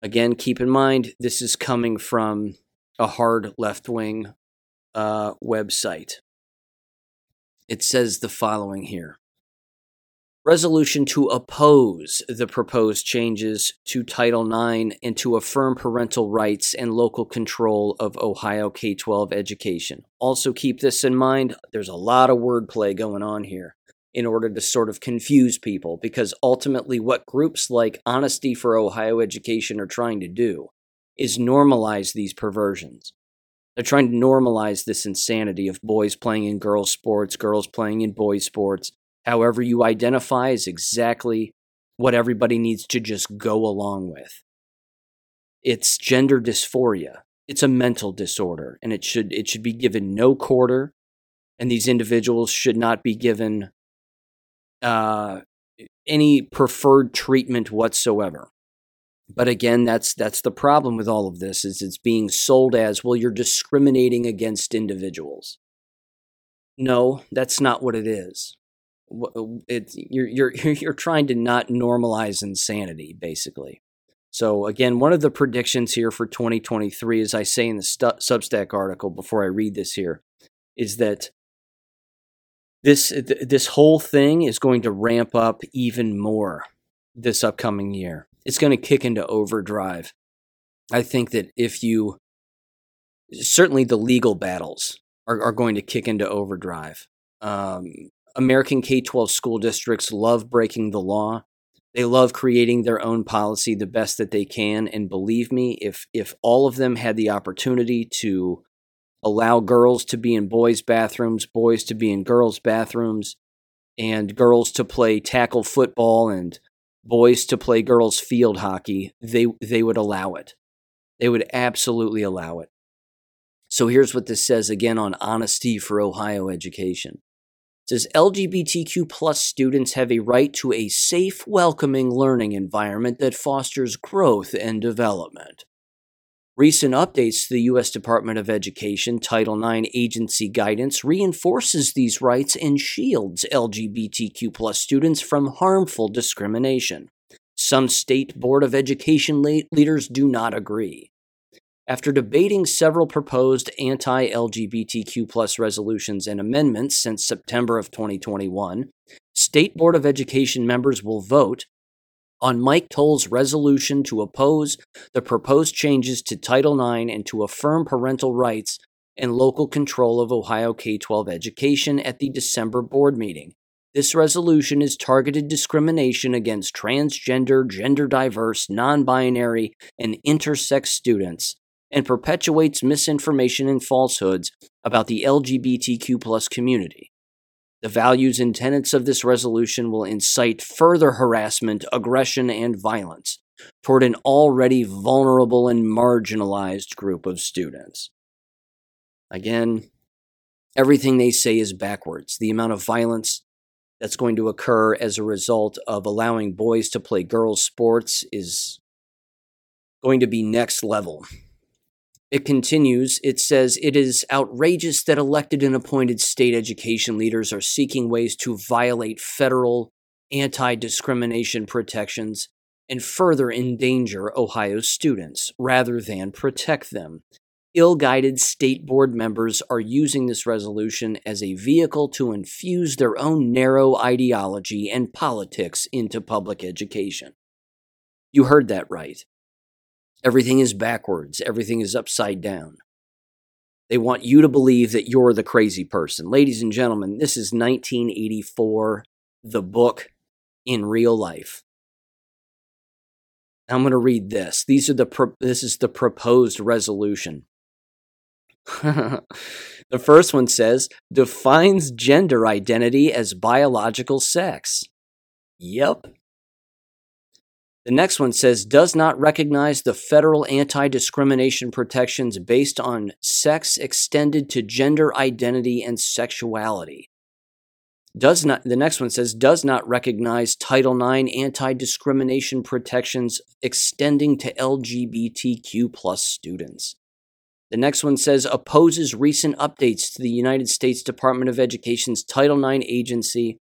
Speaker 1: Again, keep in mind this is coming from a hard left wing uh, website. It says the following here resolution to oppose the proposed changes to Title IX and to affirm parental rights and local control of Ohio K 12 education. Also, keep this in mind there's a lot of wordplay going on here in order to sort of confuse people because ultimately, what groups like Honesty for Ohio Education are trying to do is normalize these perversions. They're trying to normalize this insanity of boys playing in girls' sports, girls playing in boys' sports, however you identify is exactly what everybody needs to just go along with. It's gender dysphoria. It's a mental disorder and it should it should be given no quarter and these individuals should not be given uh, any preferred treatment whatsoever. But again, that's that's the problem with all of this is it's being sold as well you're discriminating against individuals. No, that's not what it is. It's you're you're *laughs* you're trying to not normalize insanity basically. So again, one of the predictions here for 2023, as I say in the stu- Substack article before I read this here, is that this th- this whole thing is going to ramp up even more this upcoming year. It's going to kick into overdrive. I think that if you certainly the legal battles are, are going to kick into overdrive. Um, American K 12 school districts love breaking the law. They love creating their own policy the best that they can. And believe me, if, if all of them had the opportunity to allow girls to be in boys' bathrooms, boys to be in girls' bathrooms, and girls to play tackle football and boys to play girls' field hockey, they, they would allow it. They would absolutely allow it. So here's what this says again on honesty for Ohio education says LGBTQ plus students have a right to a safe, welcoming learning environment that fosters growth and development. Recent updates to the U.S. Department of Education Title IX agency guidance reinforces these rights and shields LGBTQ plus students from harmful discrimination. Some state board of education leaders do not agree. After debating several proposed anti LGBTQ resolutions and amendments since September of 2021, State Board of Education members will vote on Mike Toth's resolution to oppose the proposed changes to Title IX and to affirm parental rights and local control of Ohio K 12 education at the December board meeting. This resolution is targeted discrimination against transgender, gender diverse, non binary, and intersex students and perpetuates misinformation and falsehoods about the LGBTQ community. The values and tenets of this resolution will incite further harassment, aggression, and violence toward an already vulnerable and marginalized group of students. Again, everything they say is backwards. The amount of violence that's going to occur as a result of allowing boys to play girls' sports is going to be next level. It continues, it says, it is outrageous that elected and appointed state education leaders are seeking ways to violate federal anti discrimination protections and further endanger Ohio students rather than protect them ill guided state board members are using this resolution as a vehicle to infuse their own narrow ideology and politics into public education. You heard that right. Everything is backwards, everything is upside down. They want you to believe that you're the crazy person. Ladies and gentlemen, this is 1984, the book in real life. I'm going to read this. These are the pro- this is the proposed resolution. *laughs* the first one says defines gender identity as biological sex. Yep. The next one says does not recognize the federal anti discrimination protections based on sex extended to gender identity and sexuality. Does not the next one says does not recognize Title IX anti discrimination protections extending to LGBTQ plus students. The next one says opposes recent updates to the United States Department of Education's Title IX agency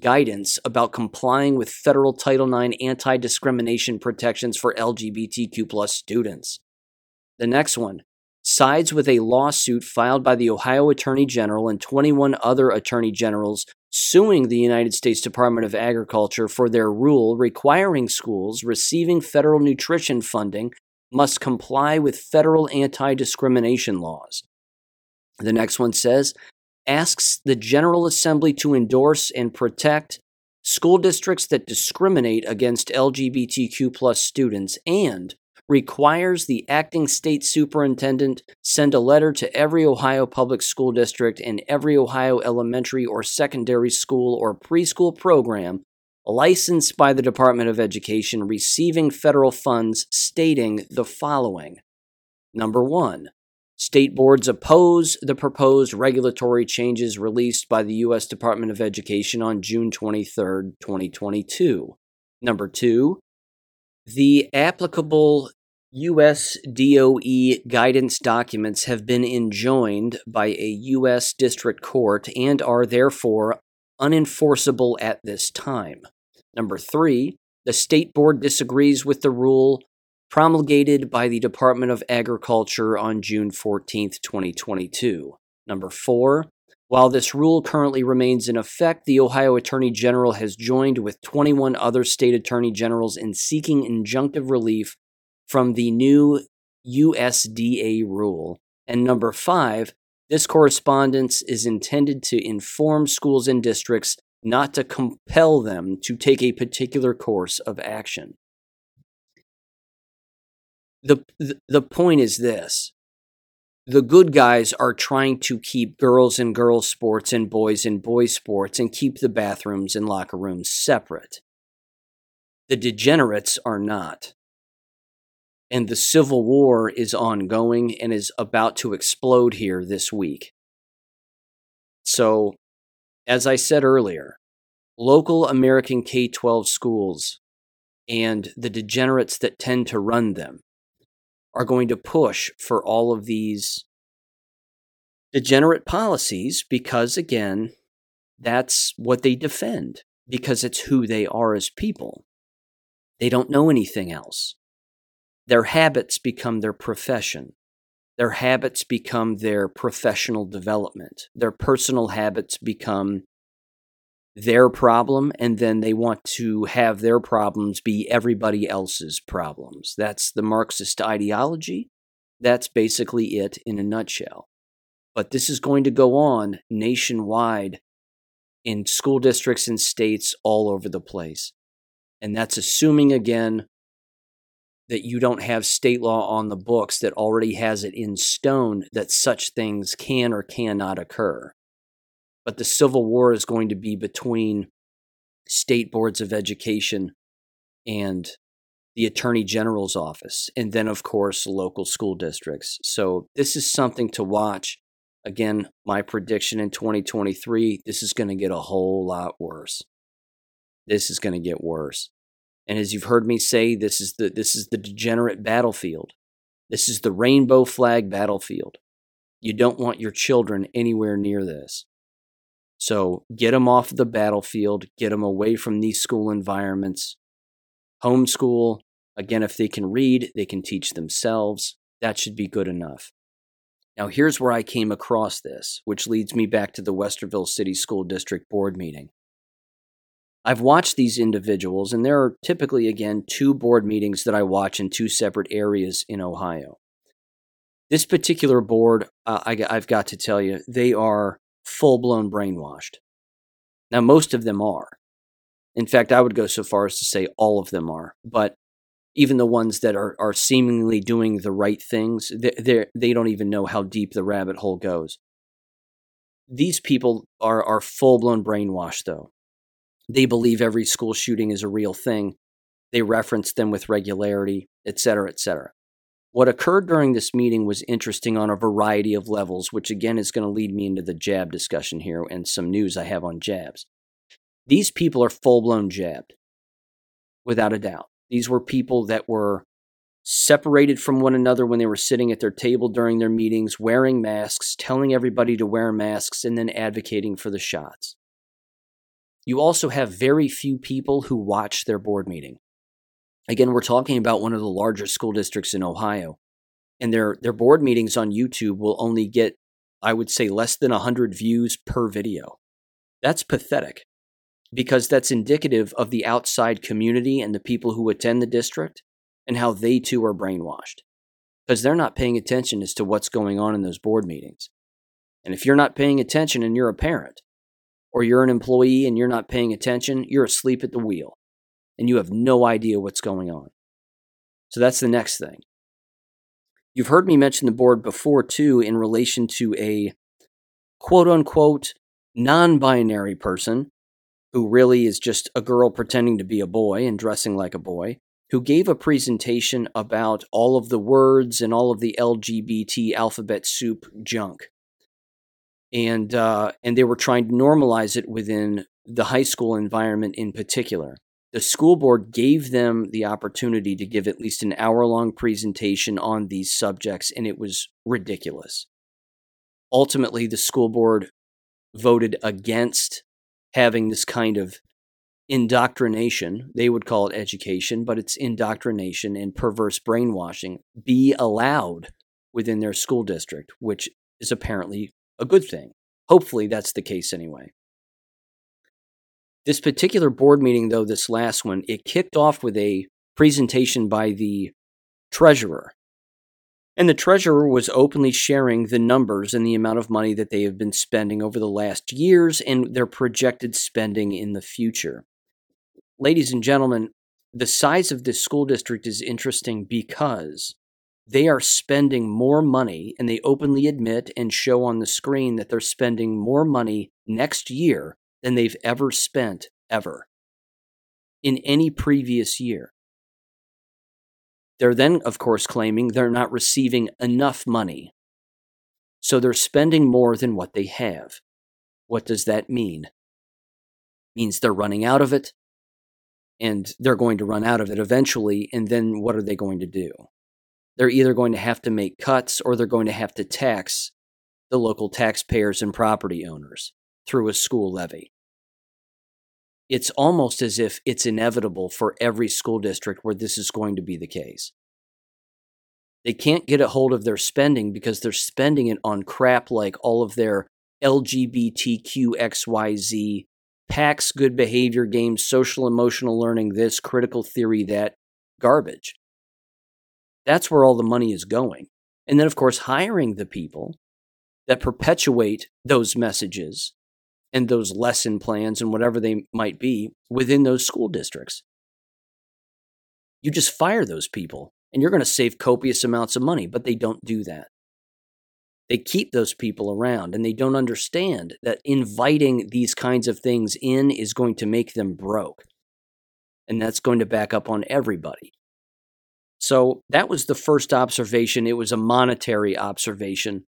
Speaker 1: guidance about complying with federal Title IX anti discrimination protections for LGBTQ students. The next one sides with a lawsuit filed by the Ohio Attorney General and 21 other attorney generals suing the United States Department of Agriculture for their rule requiring schools receiving federal nutrition funding must comply with federal anti discrimination laws. The next one says asks the General Assembly to endorse and protect school districts that discriminate against LGBTQ students and requires the acting state superintendent send a letter to every Ohio public school district and every Ohio elementary or secondary school or preschool program licensed by the Department of Education receiving federal funds stating the following. Number one, state boards oppose the proposed regulatory changes released by the U.S. Department of Education on June 23, 2022. Number two, the applicable U.S. DOE guidance documents have been enjoined by a U.S. district court and are therefore unenforceable at this time. Number three, the state board disagrees with the rule promulgated by the Department of Agriculture on June 14, 2022. Number four, while this rule currently remains in effect, the Ohio Attorney General has joined with 21 other state attorney generals in seeking injunctive relief from the new USDA rule. And number five, this correspondence is intended to inform schools and districts not to compel them to take a particular course of action. The, the, point is this the good guys are trying to keep girls in girls sports and boys in boys sports and keep the bathrooms and locker rooms separate. The degenerates are not. And the Civil War is ongoing and is about to explode here this week. So as I said earlier, local American K 12 schools and the degenerates that tend to run them are going to push for all of these degenerate policies because, again, that's what they defend, because it's who they are as people. They don't know anything else. Their habits become their profession. Their habits become their professional development. Their personal habits become their problem and then they want to have their problems be everybody else's problems. That's the Marxist ideology. That's basically it in a nutshell. But this is going to go on nationwide in school districts and states all over the place. And that's assuming, again, that you don't have state law on the books that already has it in stone that such things can or cannot occur. But the Civil War is going to be between state boards of education and the Attorney General's office, and then, of course, local school districts. So, this is something to watch. Again, my prediction in 2023 this is going to get a whole lot worse. This is going to get worse. And as you've heard me say, this is the this is the degenerate battlefield. This is the rainbow flag battlefield. You don't want your children anywhere near this. So get them off the battlefield, get them away from these school environments. Homeschool, again, if they can read, they can teach themselves. That should be good enough. Now, here's where I came across this, which leads me back to the Westerville City School District Board meeting. I've watched these individuals, and there are typically, again, two board meetings that I watch in two separate areas in Ohio. This particular board, uh, I, I've got to tell you, they are full blown brainwashed. Now, most of them are. In fact, I would go so far as to say all of them are. But even the ones that are, are seemingly doing the right things, they they don't even know how deep the rabbit hole goes. These people are, are full blown brainwashed, though. They believe every school shooting is a real thing. They reference them with regularity, et cetera, et cetera. What occurred during this meeting was interesting on a variety of levels, which again is going to lead me into the jab discussion here and some news I have on jabs. These people are full blown jabbed, without a doubt. These were people that were separated from one another when they were sitting at their table during their meetings, wearing masks, telling everybody to wear masks, and then advocating for the shots. You also have very few people who watch their board meeting. Again, we're talking about one of the largest school districts in Ohio, and their their board meetings on YouTube will only get, I would say, less than hundred views per video. That's pathetic, because that's indicative of the outside community and the people who attend the district and how they too are brainwashed, because they're not paying attention as to what's going on in those board meetings. And if you're not paying attention and you're a parent, or you're an employee and you're not paying attention, you're asleep at the wheel and you have no idea what's going on. So that's the next thing. You've heard me mention the board before, too, in relation to a quote unquote non binary person who really is just a girl pretending to be a boy and dressing like a boy, who gave a presentation about all of the words and all of the LGBT alphabet soup junk. And, uh, and they were trying to normalize it within the high school environment in particular the school board gave them the opportunity to give at least an hour long presentation on these subjects, and it was ridiculous. Ultimately, the school board voted against having this kind of indoctrination. They would call it education, but it's indoctrination and perverse brainwashing be allowed within their school district, which is apparently a good thing. Hopefully, that's the case anyway. This particular board meeting, though, this last one, it kicked off with a presentation by the treasurer. And the treasurer was openly sharing the numbers and the amount of money that they have been spending over the last years and their projected spending in the future. Ladies and gentlemen, the size of this school district is interesting because they are spending more money, and they openly admit and show on the screen that they're spending more money next year than they've ever spent ever in any previous year. They're then, of course, claiming they're not receiving enough money. So they're spending more than what they have. What does that mean? It means they're running out of it, and they're going to run out of it eventually, and then what are they going to do? They're either going to have to make cuts or they're going to have to tax the local taxpayers and property owners through a school levy it's almost as if it's inevitable for every school district where this is going to be the case. They can't get a hold of their spending because they're spending it on crap like all of their LGBTQXYZ PAX, good behavior games, social emotional learning, this, critical theory, that, garbage. That's where all the money is going. And then, of course, hiring the people that perpetuate those messages and those lesson plans and whatever they might be within those school districts. You just fire those people and you're going to save copious amounts of money, but they don't do that. They keep those people around and they don't understand that inviting these kinds of things in is going to make them broke. And that's going to back up on everybody. So that was the first observation. It was a monetary observation.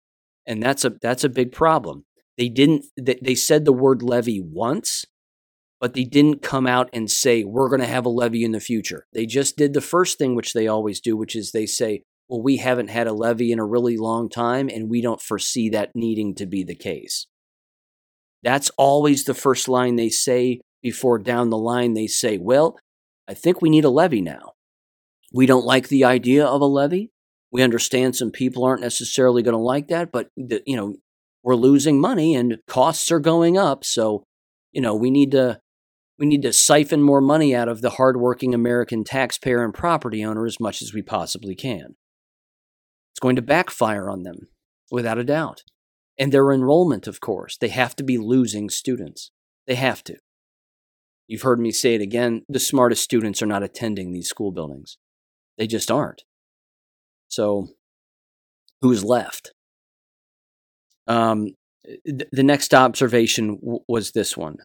Speaker 1: And that's a that's a big problem. They didn't they said the word levy once, but they didn't come out and say we're going to have a levy in the future. They just did the first thing which they always do, which is they say, "Well, we haven't had a levy in a really long time and we don't foresee that needing to be the case." That's always the first line they say before down the line they say, "Well, I think we need a levy now." We don't like the idea of a levy. We understand some people aren't necessarily going to like that, but the, you know, we're losing money and costs are going up, so you know, we need to we need to siphon more money out of the hardworking American taxpayer and property owner as much as we possibly can. It's going to backfire on them, without a doubt. And their enrollment, of course, they have to be losing students. They have to. You've heard me say it again the smartest students are not attending these school buildings. They just aren't. So, who's left? Um, th- the next observation w- was this one.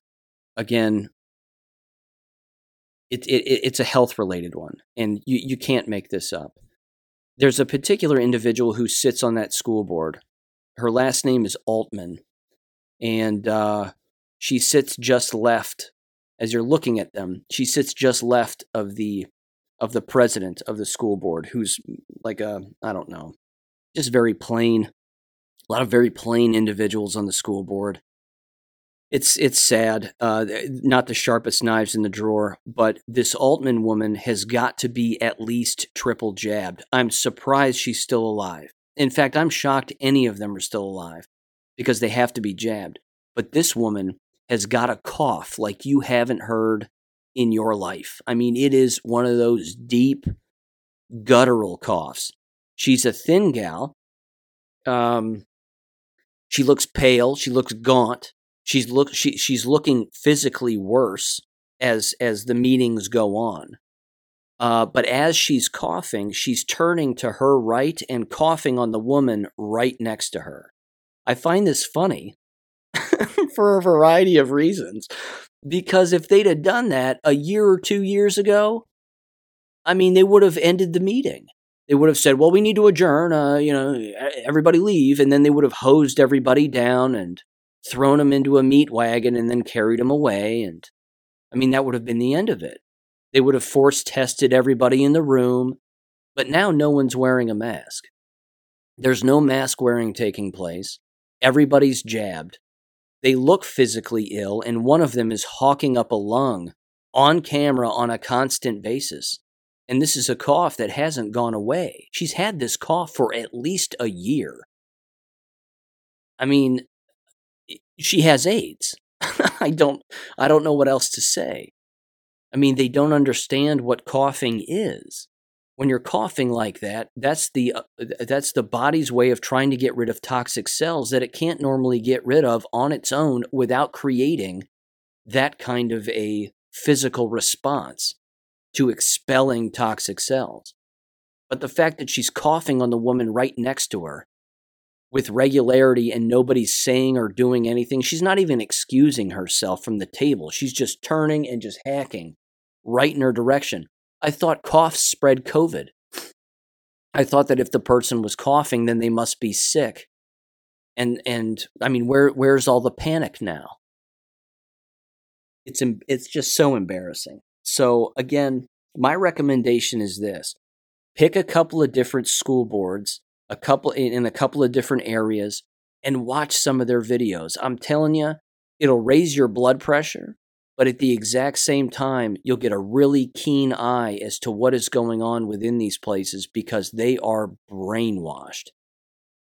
Speaker 1: Again, it, it, it's a health related one, and you, you can't make this up. There's a particular individual who sits on that school board. Her last name is Altman, and uh, she sits just left as you're looking at them. She sits just left of the of the president of the school board, who's like a, I don't know, just very plain, lot of very plain individuals on the school board. It's it's sad, uh, not the sharpest knives in the drawer, but this Altman woman has got to be at least triple jabbed. I'm surprised she's still alive. In fact, I'm shocked any of them are still alive because they have to be jabbed. But this woman has got a cough like you haven't heard in your life. I mean, it is one of those deep, guttural coughs. She's a thin gal. Um, she looks pale. She looks gaunt. She's look she she's looking physically worse as as the meetings go on. Uh, but as she's coughing, she's turning to her right and coughing on the woman right next to her. I find this funny *laughs* for a variety of reasons. Because if they'd have done that a year or two years ago, I mean, they would have ended the meeting. They would have said, well, we need to adjourn, uh, you know, everybody leave. And then they would have hosed everybody down and thrown them into a meat wagon and then carried them away. And I mean, that would have been the end of it. They would have force tested everybody in the room. But now no one's wearing a mask. There's no mask wearing taking place. Everybody's jabbed. They look physically ill, and one of them is hawking up a lung on camera on a constant basis. And this is a cough that hasn't gone away. She's had this cough for at least a year. I mean, she has AIDS. *laughs* I don't I don't know what else to say. I mean, they don't understand what coughing is when you're coughing like that, that's the uh, that's the body's way of trying to get rid of toxic cells that it can't normally get rid of on its own without creating that kind of a physical response to expelling toxic cells. But the fact that she's coughing on the woman right next to her with regularity and nobody's saying or doing anything, she's not even excusing herself from the table. She's just turning and just hacking right in her direction I thought coughs spread COVID. I thought that if the person was coughing, then they must be sick. And and I mean, where where's all the panic now? It's it's just so embarrassing. So again, my recommendation is this: pick a couple of different school boards, a couple in a couple of different areas, and watch some of their videos. I'm telling you, it'll raise your blood pressure but at the exact same time, you'll get a really keen eye as to what is going on within these places because they are brainwashed,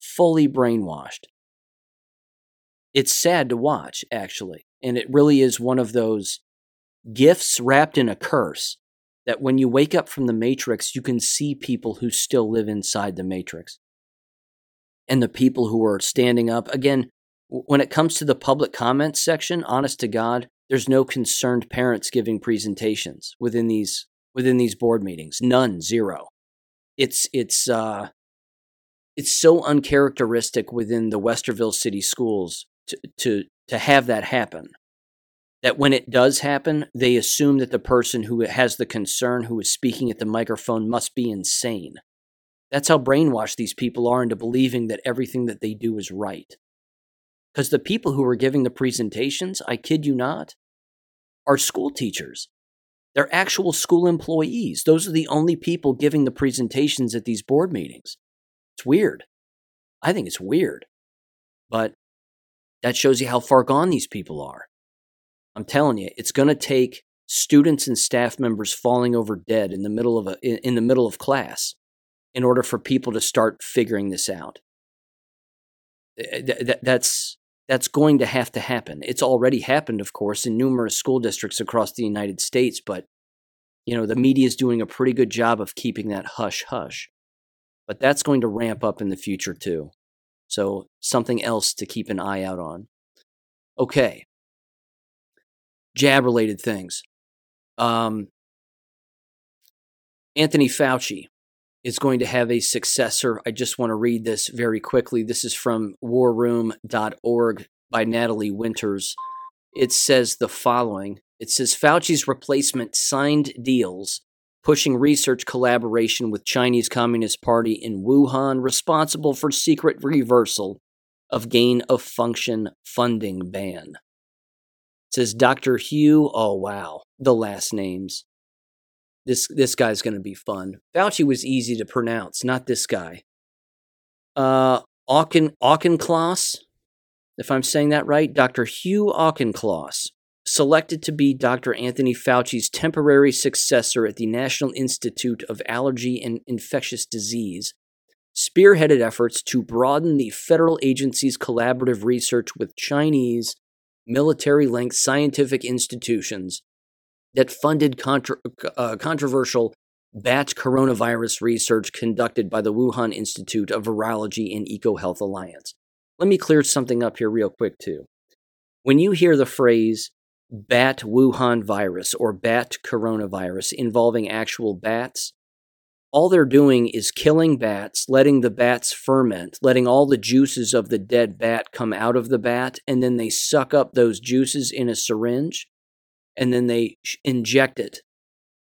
Speaker 1: fully brainwashed. it's sad to watch, actually. And it really is one of those gifts wrapped in a curse that when you wake up from the matrix, you can see people who still live inside the matrix. And the people who are standing up, again, when it comes to the public comments section, honest to God, there's no concerned parents giving presentations within these within these board meetings. None, zero. It's it's uh it's so uncharacteristic within the Westerville City Schools to, to, to have that happen. That when it does happen, they assume that the person who has the concern, who is speaking at the microphone, must be insane. That's how brainwashed these people are into believing that everything that they do is right. Because the people who are giving the presentations, I kid you not, are school teachers. They're actual school employees. Those are the only people giving the presentations at these board meetings. It's weird. I think it's weird. But that shows you how far gone these people are. I'm telling you, it's going to take students and staff members falling over dead in the middle of a in the middle of class in order for people to start figuring this out. Eh, eh, that's that's going to have to happen. It's already happened, of course, in numerous school districts across the United States, but you know, the media is doing a pretty good job of keeping that hush hush. But that's going to ramp up in the future too. So, something else to keep an eye out on. Okay. Jab related things. Um, Anthony Fauci is going to have a successor. I just want to read this very quickly. This is from warroom.org by Natalie Winters. It says the following It says Fauci's replacement signed deals pushing research collaboration with Chinese Communist Party in Wuhan responsible for secret reversal of gain of function funding ban. Says Dr. Hugh, oh wow, the last names. This this guy's going to be fun. Fauci was easy to pronounce, not this guy. Uh Auchen Auchincloss, if I'm saying that right, Dr. Hugh Auchincloss selected to be Dr. Anthony Fauci's temporary successor at the National Institute of Allergy and Infectious Disease, spearheaded efforts to broaden the federal agency's collaborative research with Chinese military linked scientific institutions that funded contra- uh, controversial bat coronavirus research conducted by the Wuhan Institute of Virology and EcoHealth Alliance. Let me clear something up here, real quick, too. When you hear the phrase bat Wuhan virus or bat coronavirus involving actual bats, all they're doing is killing bats, letting the bats ferment, letting all the juices of the dead bat come out of the bat, and then they suck up those juices in a syringe, and then they inject it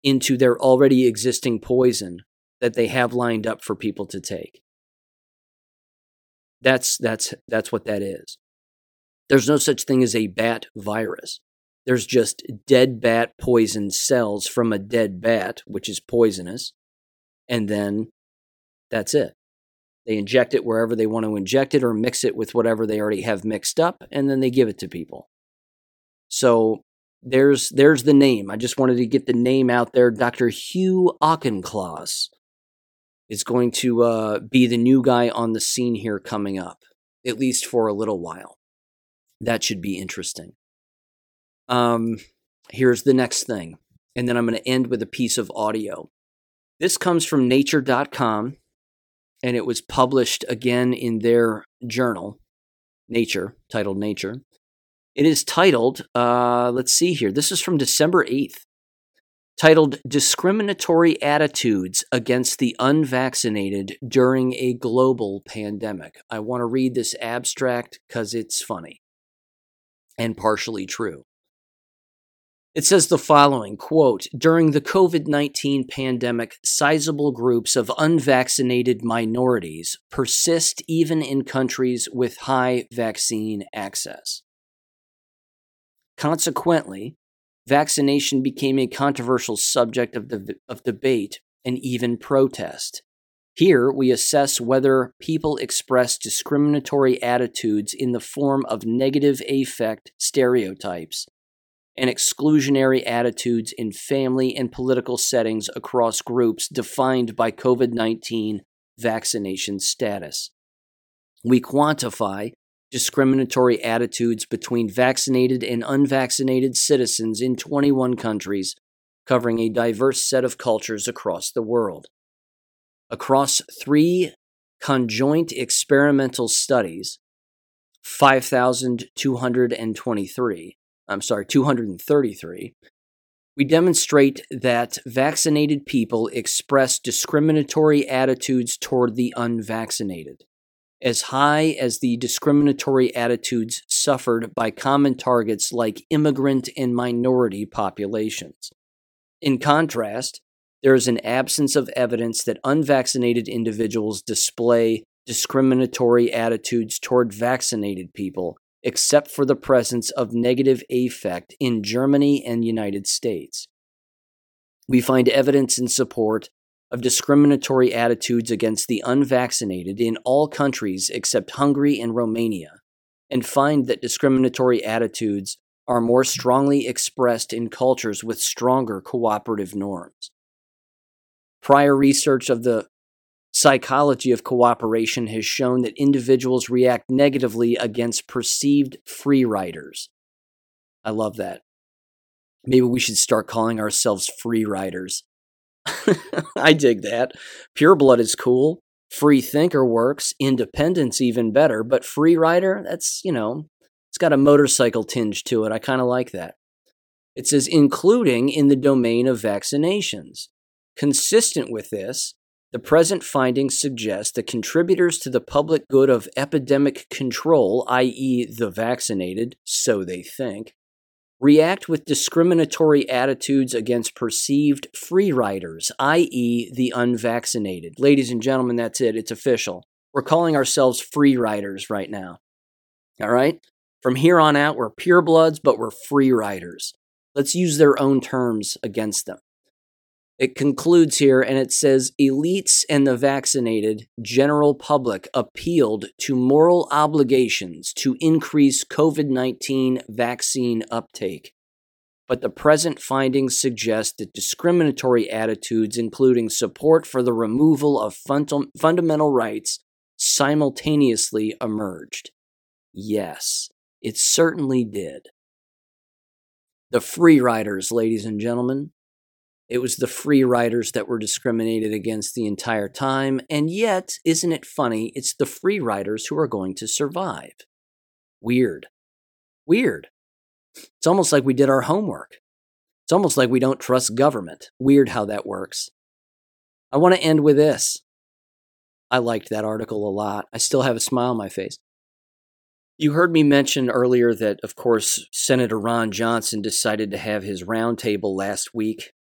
Speaker 1: into their already existing poison that they have lined up for people to take. That's that's that's what that is. There's no such thing as a bat virus. There's just dead bat poison cells from a dead bat, which is poisonous. And then that's it. They inject it wherever they want to inject it or mix it with whatever they already have mixed up, and then they give it to people. So there's there's the name. I just wanted to get the name out there. Dr. Hugh Auchincloss is going to uh, be the new guy on the scene here coming up, at least for a little while. That should be interesting. Um, here's the next thing. And then I'm going to end with a piece of audio. This comes from nature.com and it was published again in their journal, Nature, titled Nature. It is titled, uh, let's see here, this is from December 8th, titled Discriminatory Attitudes Against the Unvaccinated During a Global Pandemic. I want to read this abstract because it's funny and partially true. It says the following quote During the COVID 19 pandemic, sizable groups of unvaccinated minorities persist even in countries with high vaccine access. Consequently, vaccination became a controversial subject of, the, of debate and even protest. Here, we assess whether people express discriminatory attitudes in the form of negative affect stereotypes and exclusionary attitudes in family and political settings across groups defined by COVID 19 vaccination status. We quantify discriminatory attitudes between vaccinated and unvaccinated citizens in 21 countries, covering a diverse set of cultures across the world. Across three conjoint experimental studies, 5,223, I'm sorry, 233, we demonstrate that vaccinated people express discriminatory attitudes toward the unvaccinated, as high as the discriminatory attitudes suffered by common targets like immigrant and minority populations. In contrast, there is an absence of evidence that unvaccinated individuals display discriminatory attitudes toward vaccinated people except for the presence of negative affect in Germany and United States. We find evidence in support of discriminatory attitudes against the unvaccinated in all countries except Hungary and Romania, and find that discriminatory attitudes are more strongly expressed in cultures with stronger cooperative norms. Prior research of the psychology of cooperation has shown that individuals react negatively against perceived free riders. I love that. Maybe we should start calling ourselves free riders. *laughs* I dig that. Pure blood is cool. Free thinker works. Independence even better. But free rider, that's, you know, it's got a motorcycle tinge to it. I kind of like that. It says, including in the domain of vaccinations. Consistent with this, the present findings suggest that contributors to the public good of epidemic control, i.e., the vaccinated, so they think, react with discriminatory attitudes against perceived free riders, i.e., the unvaccinated. Ladies and gentlemen, that's it. It's official. We're calling ourselves free riders right now. All right? From here on out, we're purebloods, but we're free riders. Let's use their own terms against them. It concludes here and it says elites and the vaccinated general public appealed to moral obligations to increase COVID 19 vaccine uptake. But the present findings suggest that discriminatory attitudes, including support for the removal of fund- fundamental rights, simultaneously emerged. Yes, it certainly did. The free riders, ladies and gentlemen, it was the free riders that were discriminated against the entire time. And yet, isn't it funny? It's the free riders who are going to survive. Weird. Weird. It's almost like we did our homework. It's almost like we don't trust government. Weird how that works. I want to end with this. I liked that article a lot. I still have a smile on my face. You heard me mention earlier that, of course, Senator Ron Johnson decided to have his roundtable last week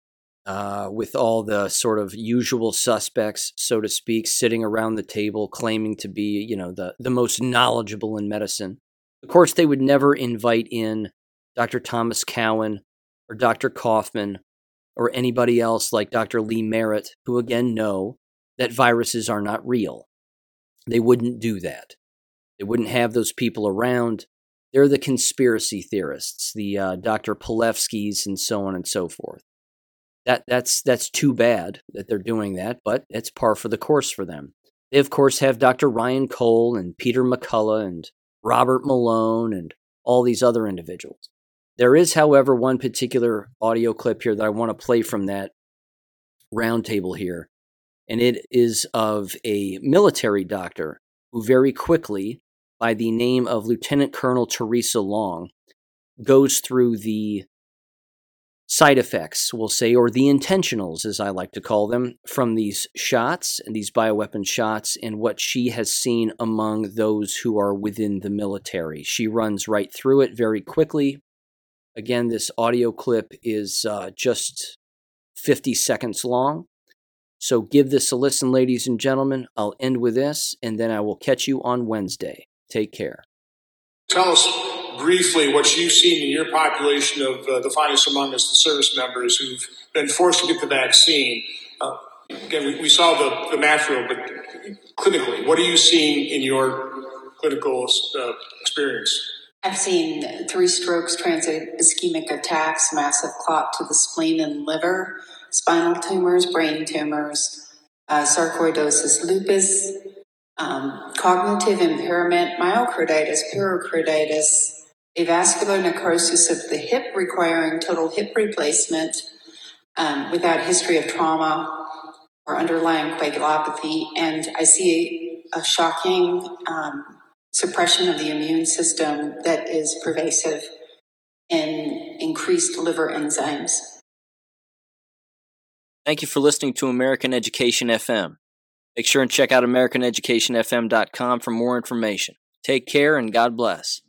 Speaker 1: uh, with all the sort of usual suspects, so to speak, sitting around the table claiming to be, you know, the, the most knowledgeable in medicine. Of course, they would never invite in Dr. Thomas Cowan or Dr. Kaufman or anybody else like Dr. Lee Merritt, who again know that viruses are not real. They wouldn't do that. They wouldn't have those people around. They're the conspiracy theorists, the uh, Dr. Palevskis, and so on and so forth that that's that's too bad that they're doing that, but it's par for the course for them. They of course have Dr. Ryan Cole and Peter McCullough and Robert Malone and all these other individuals. There is, however, one particular audio clip here that I want to play from that roundtable here, and it is of a military doctor who very quickly, by the name of Lieutenant Colonel Theresa Long, goes through the side effects, we'll say, or the intentionals, as I like to call them, from these shots and these bioweapon shots and what she has seen among those who are within the military. She runs right through it very quickly. Again, this audio clip is uh, just 50 seconds long. So give this a listen, ladies and gentlemen. I'll end with this, and then I will catch you on Wednesday. Take care.
Speaker 3: Tell us briefly what you've seen in your population of uh, the finest among us, the service members who've been forced to get the vaccine. Uh, again, we, we, saw the, the macro, but clinically, what are you seeing in your clinical uh, experience?
Speaker 4: I've seen three strokes, transient ischemic attacks, massive clot to the spleen and liver, spinal tumors, brain tumors, uh, sarcoidosis lupus, um, cognitive impairment, myocarditis, pericarditis, avascular necrosis of the hip requiring total hip replacement um, without history of trauma or underlying coagulopathy. And I see a shocking um, suppression of the immune system that is pervasive in increased liver enzymes.
Speaker 1: Thank you for listening to American Education FM. Make sure and check out AmericanEducationFM.com for more information. Take care and God bless.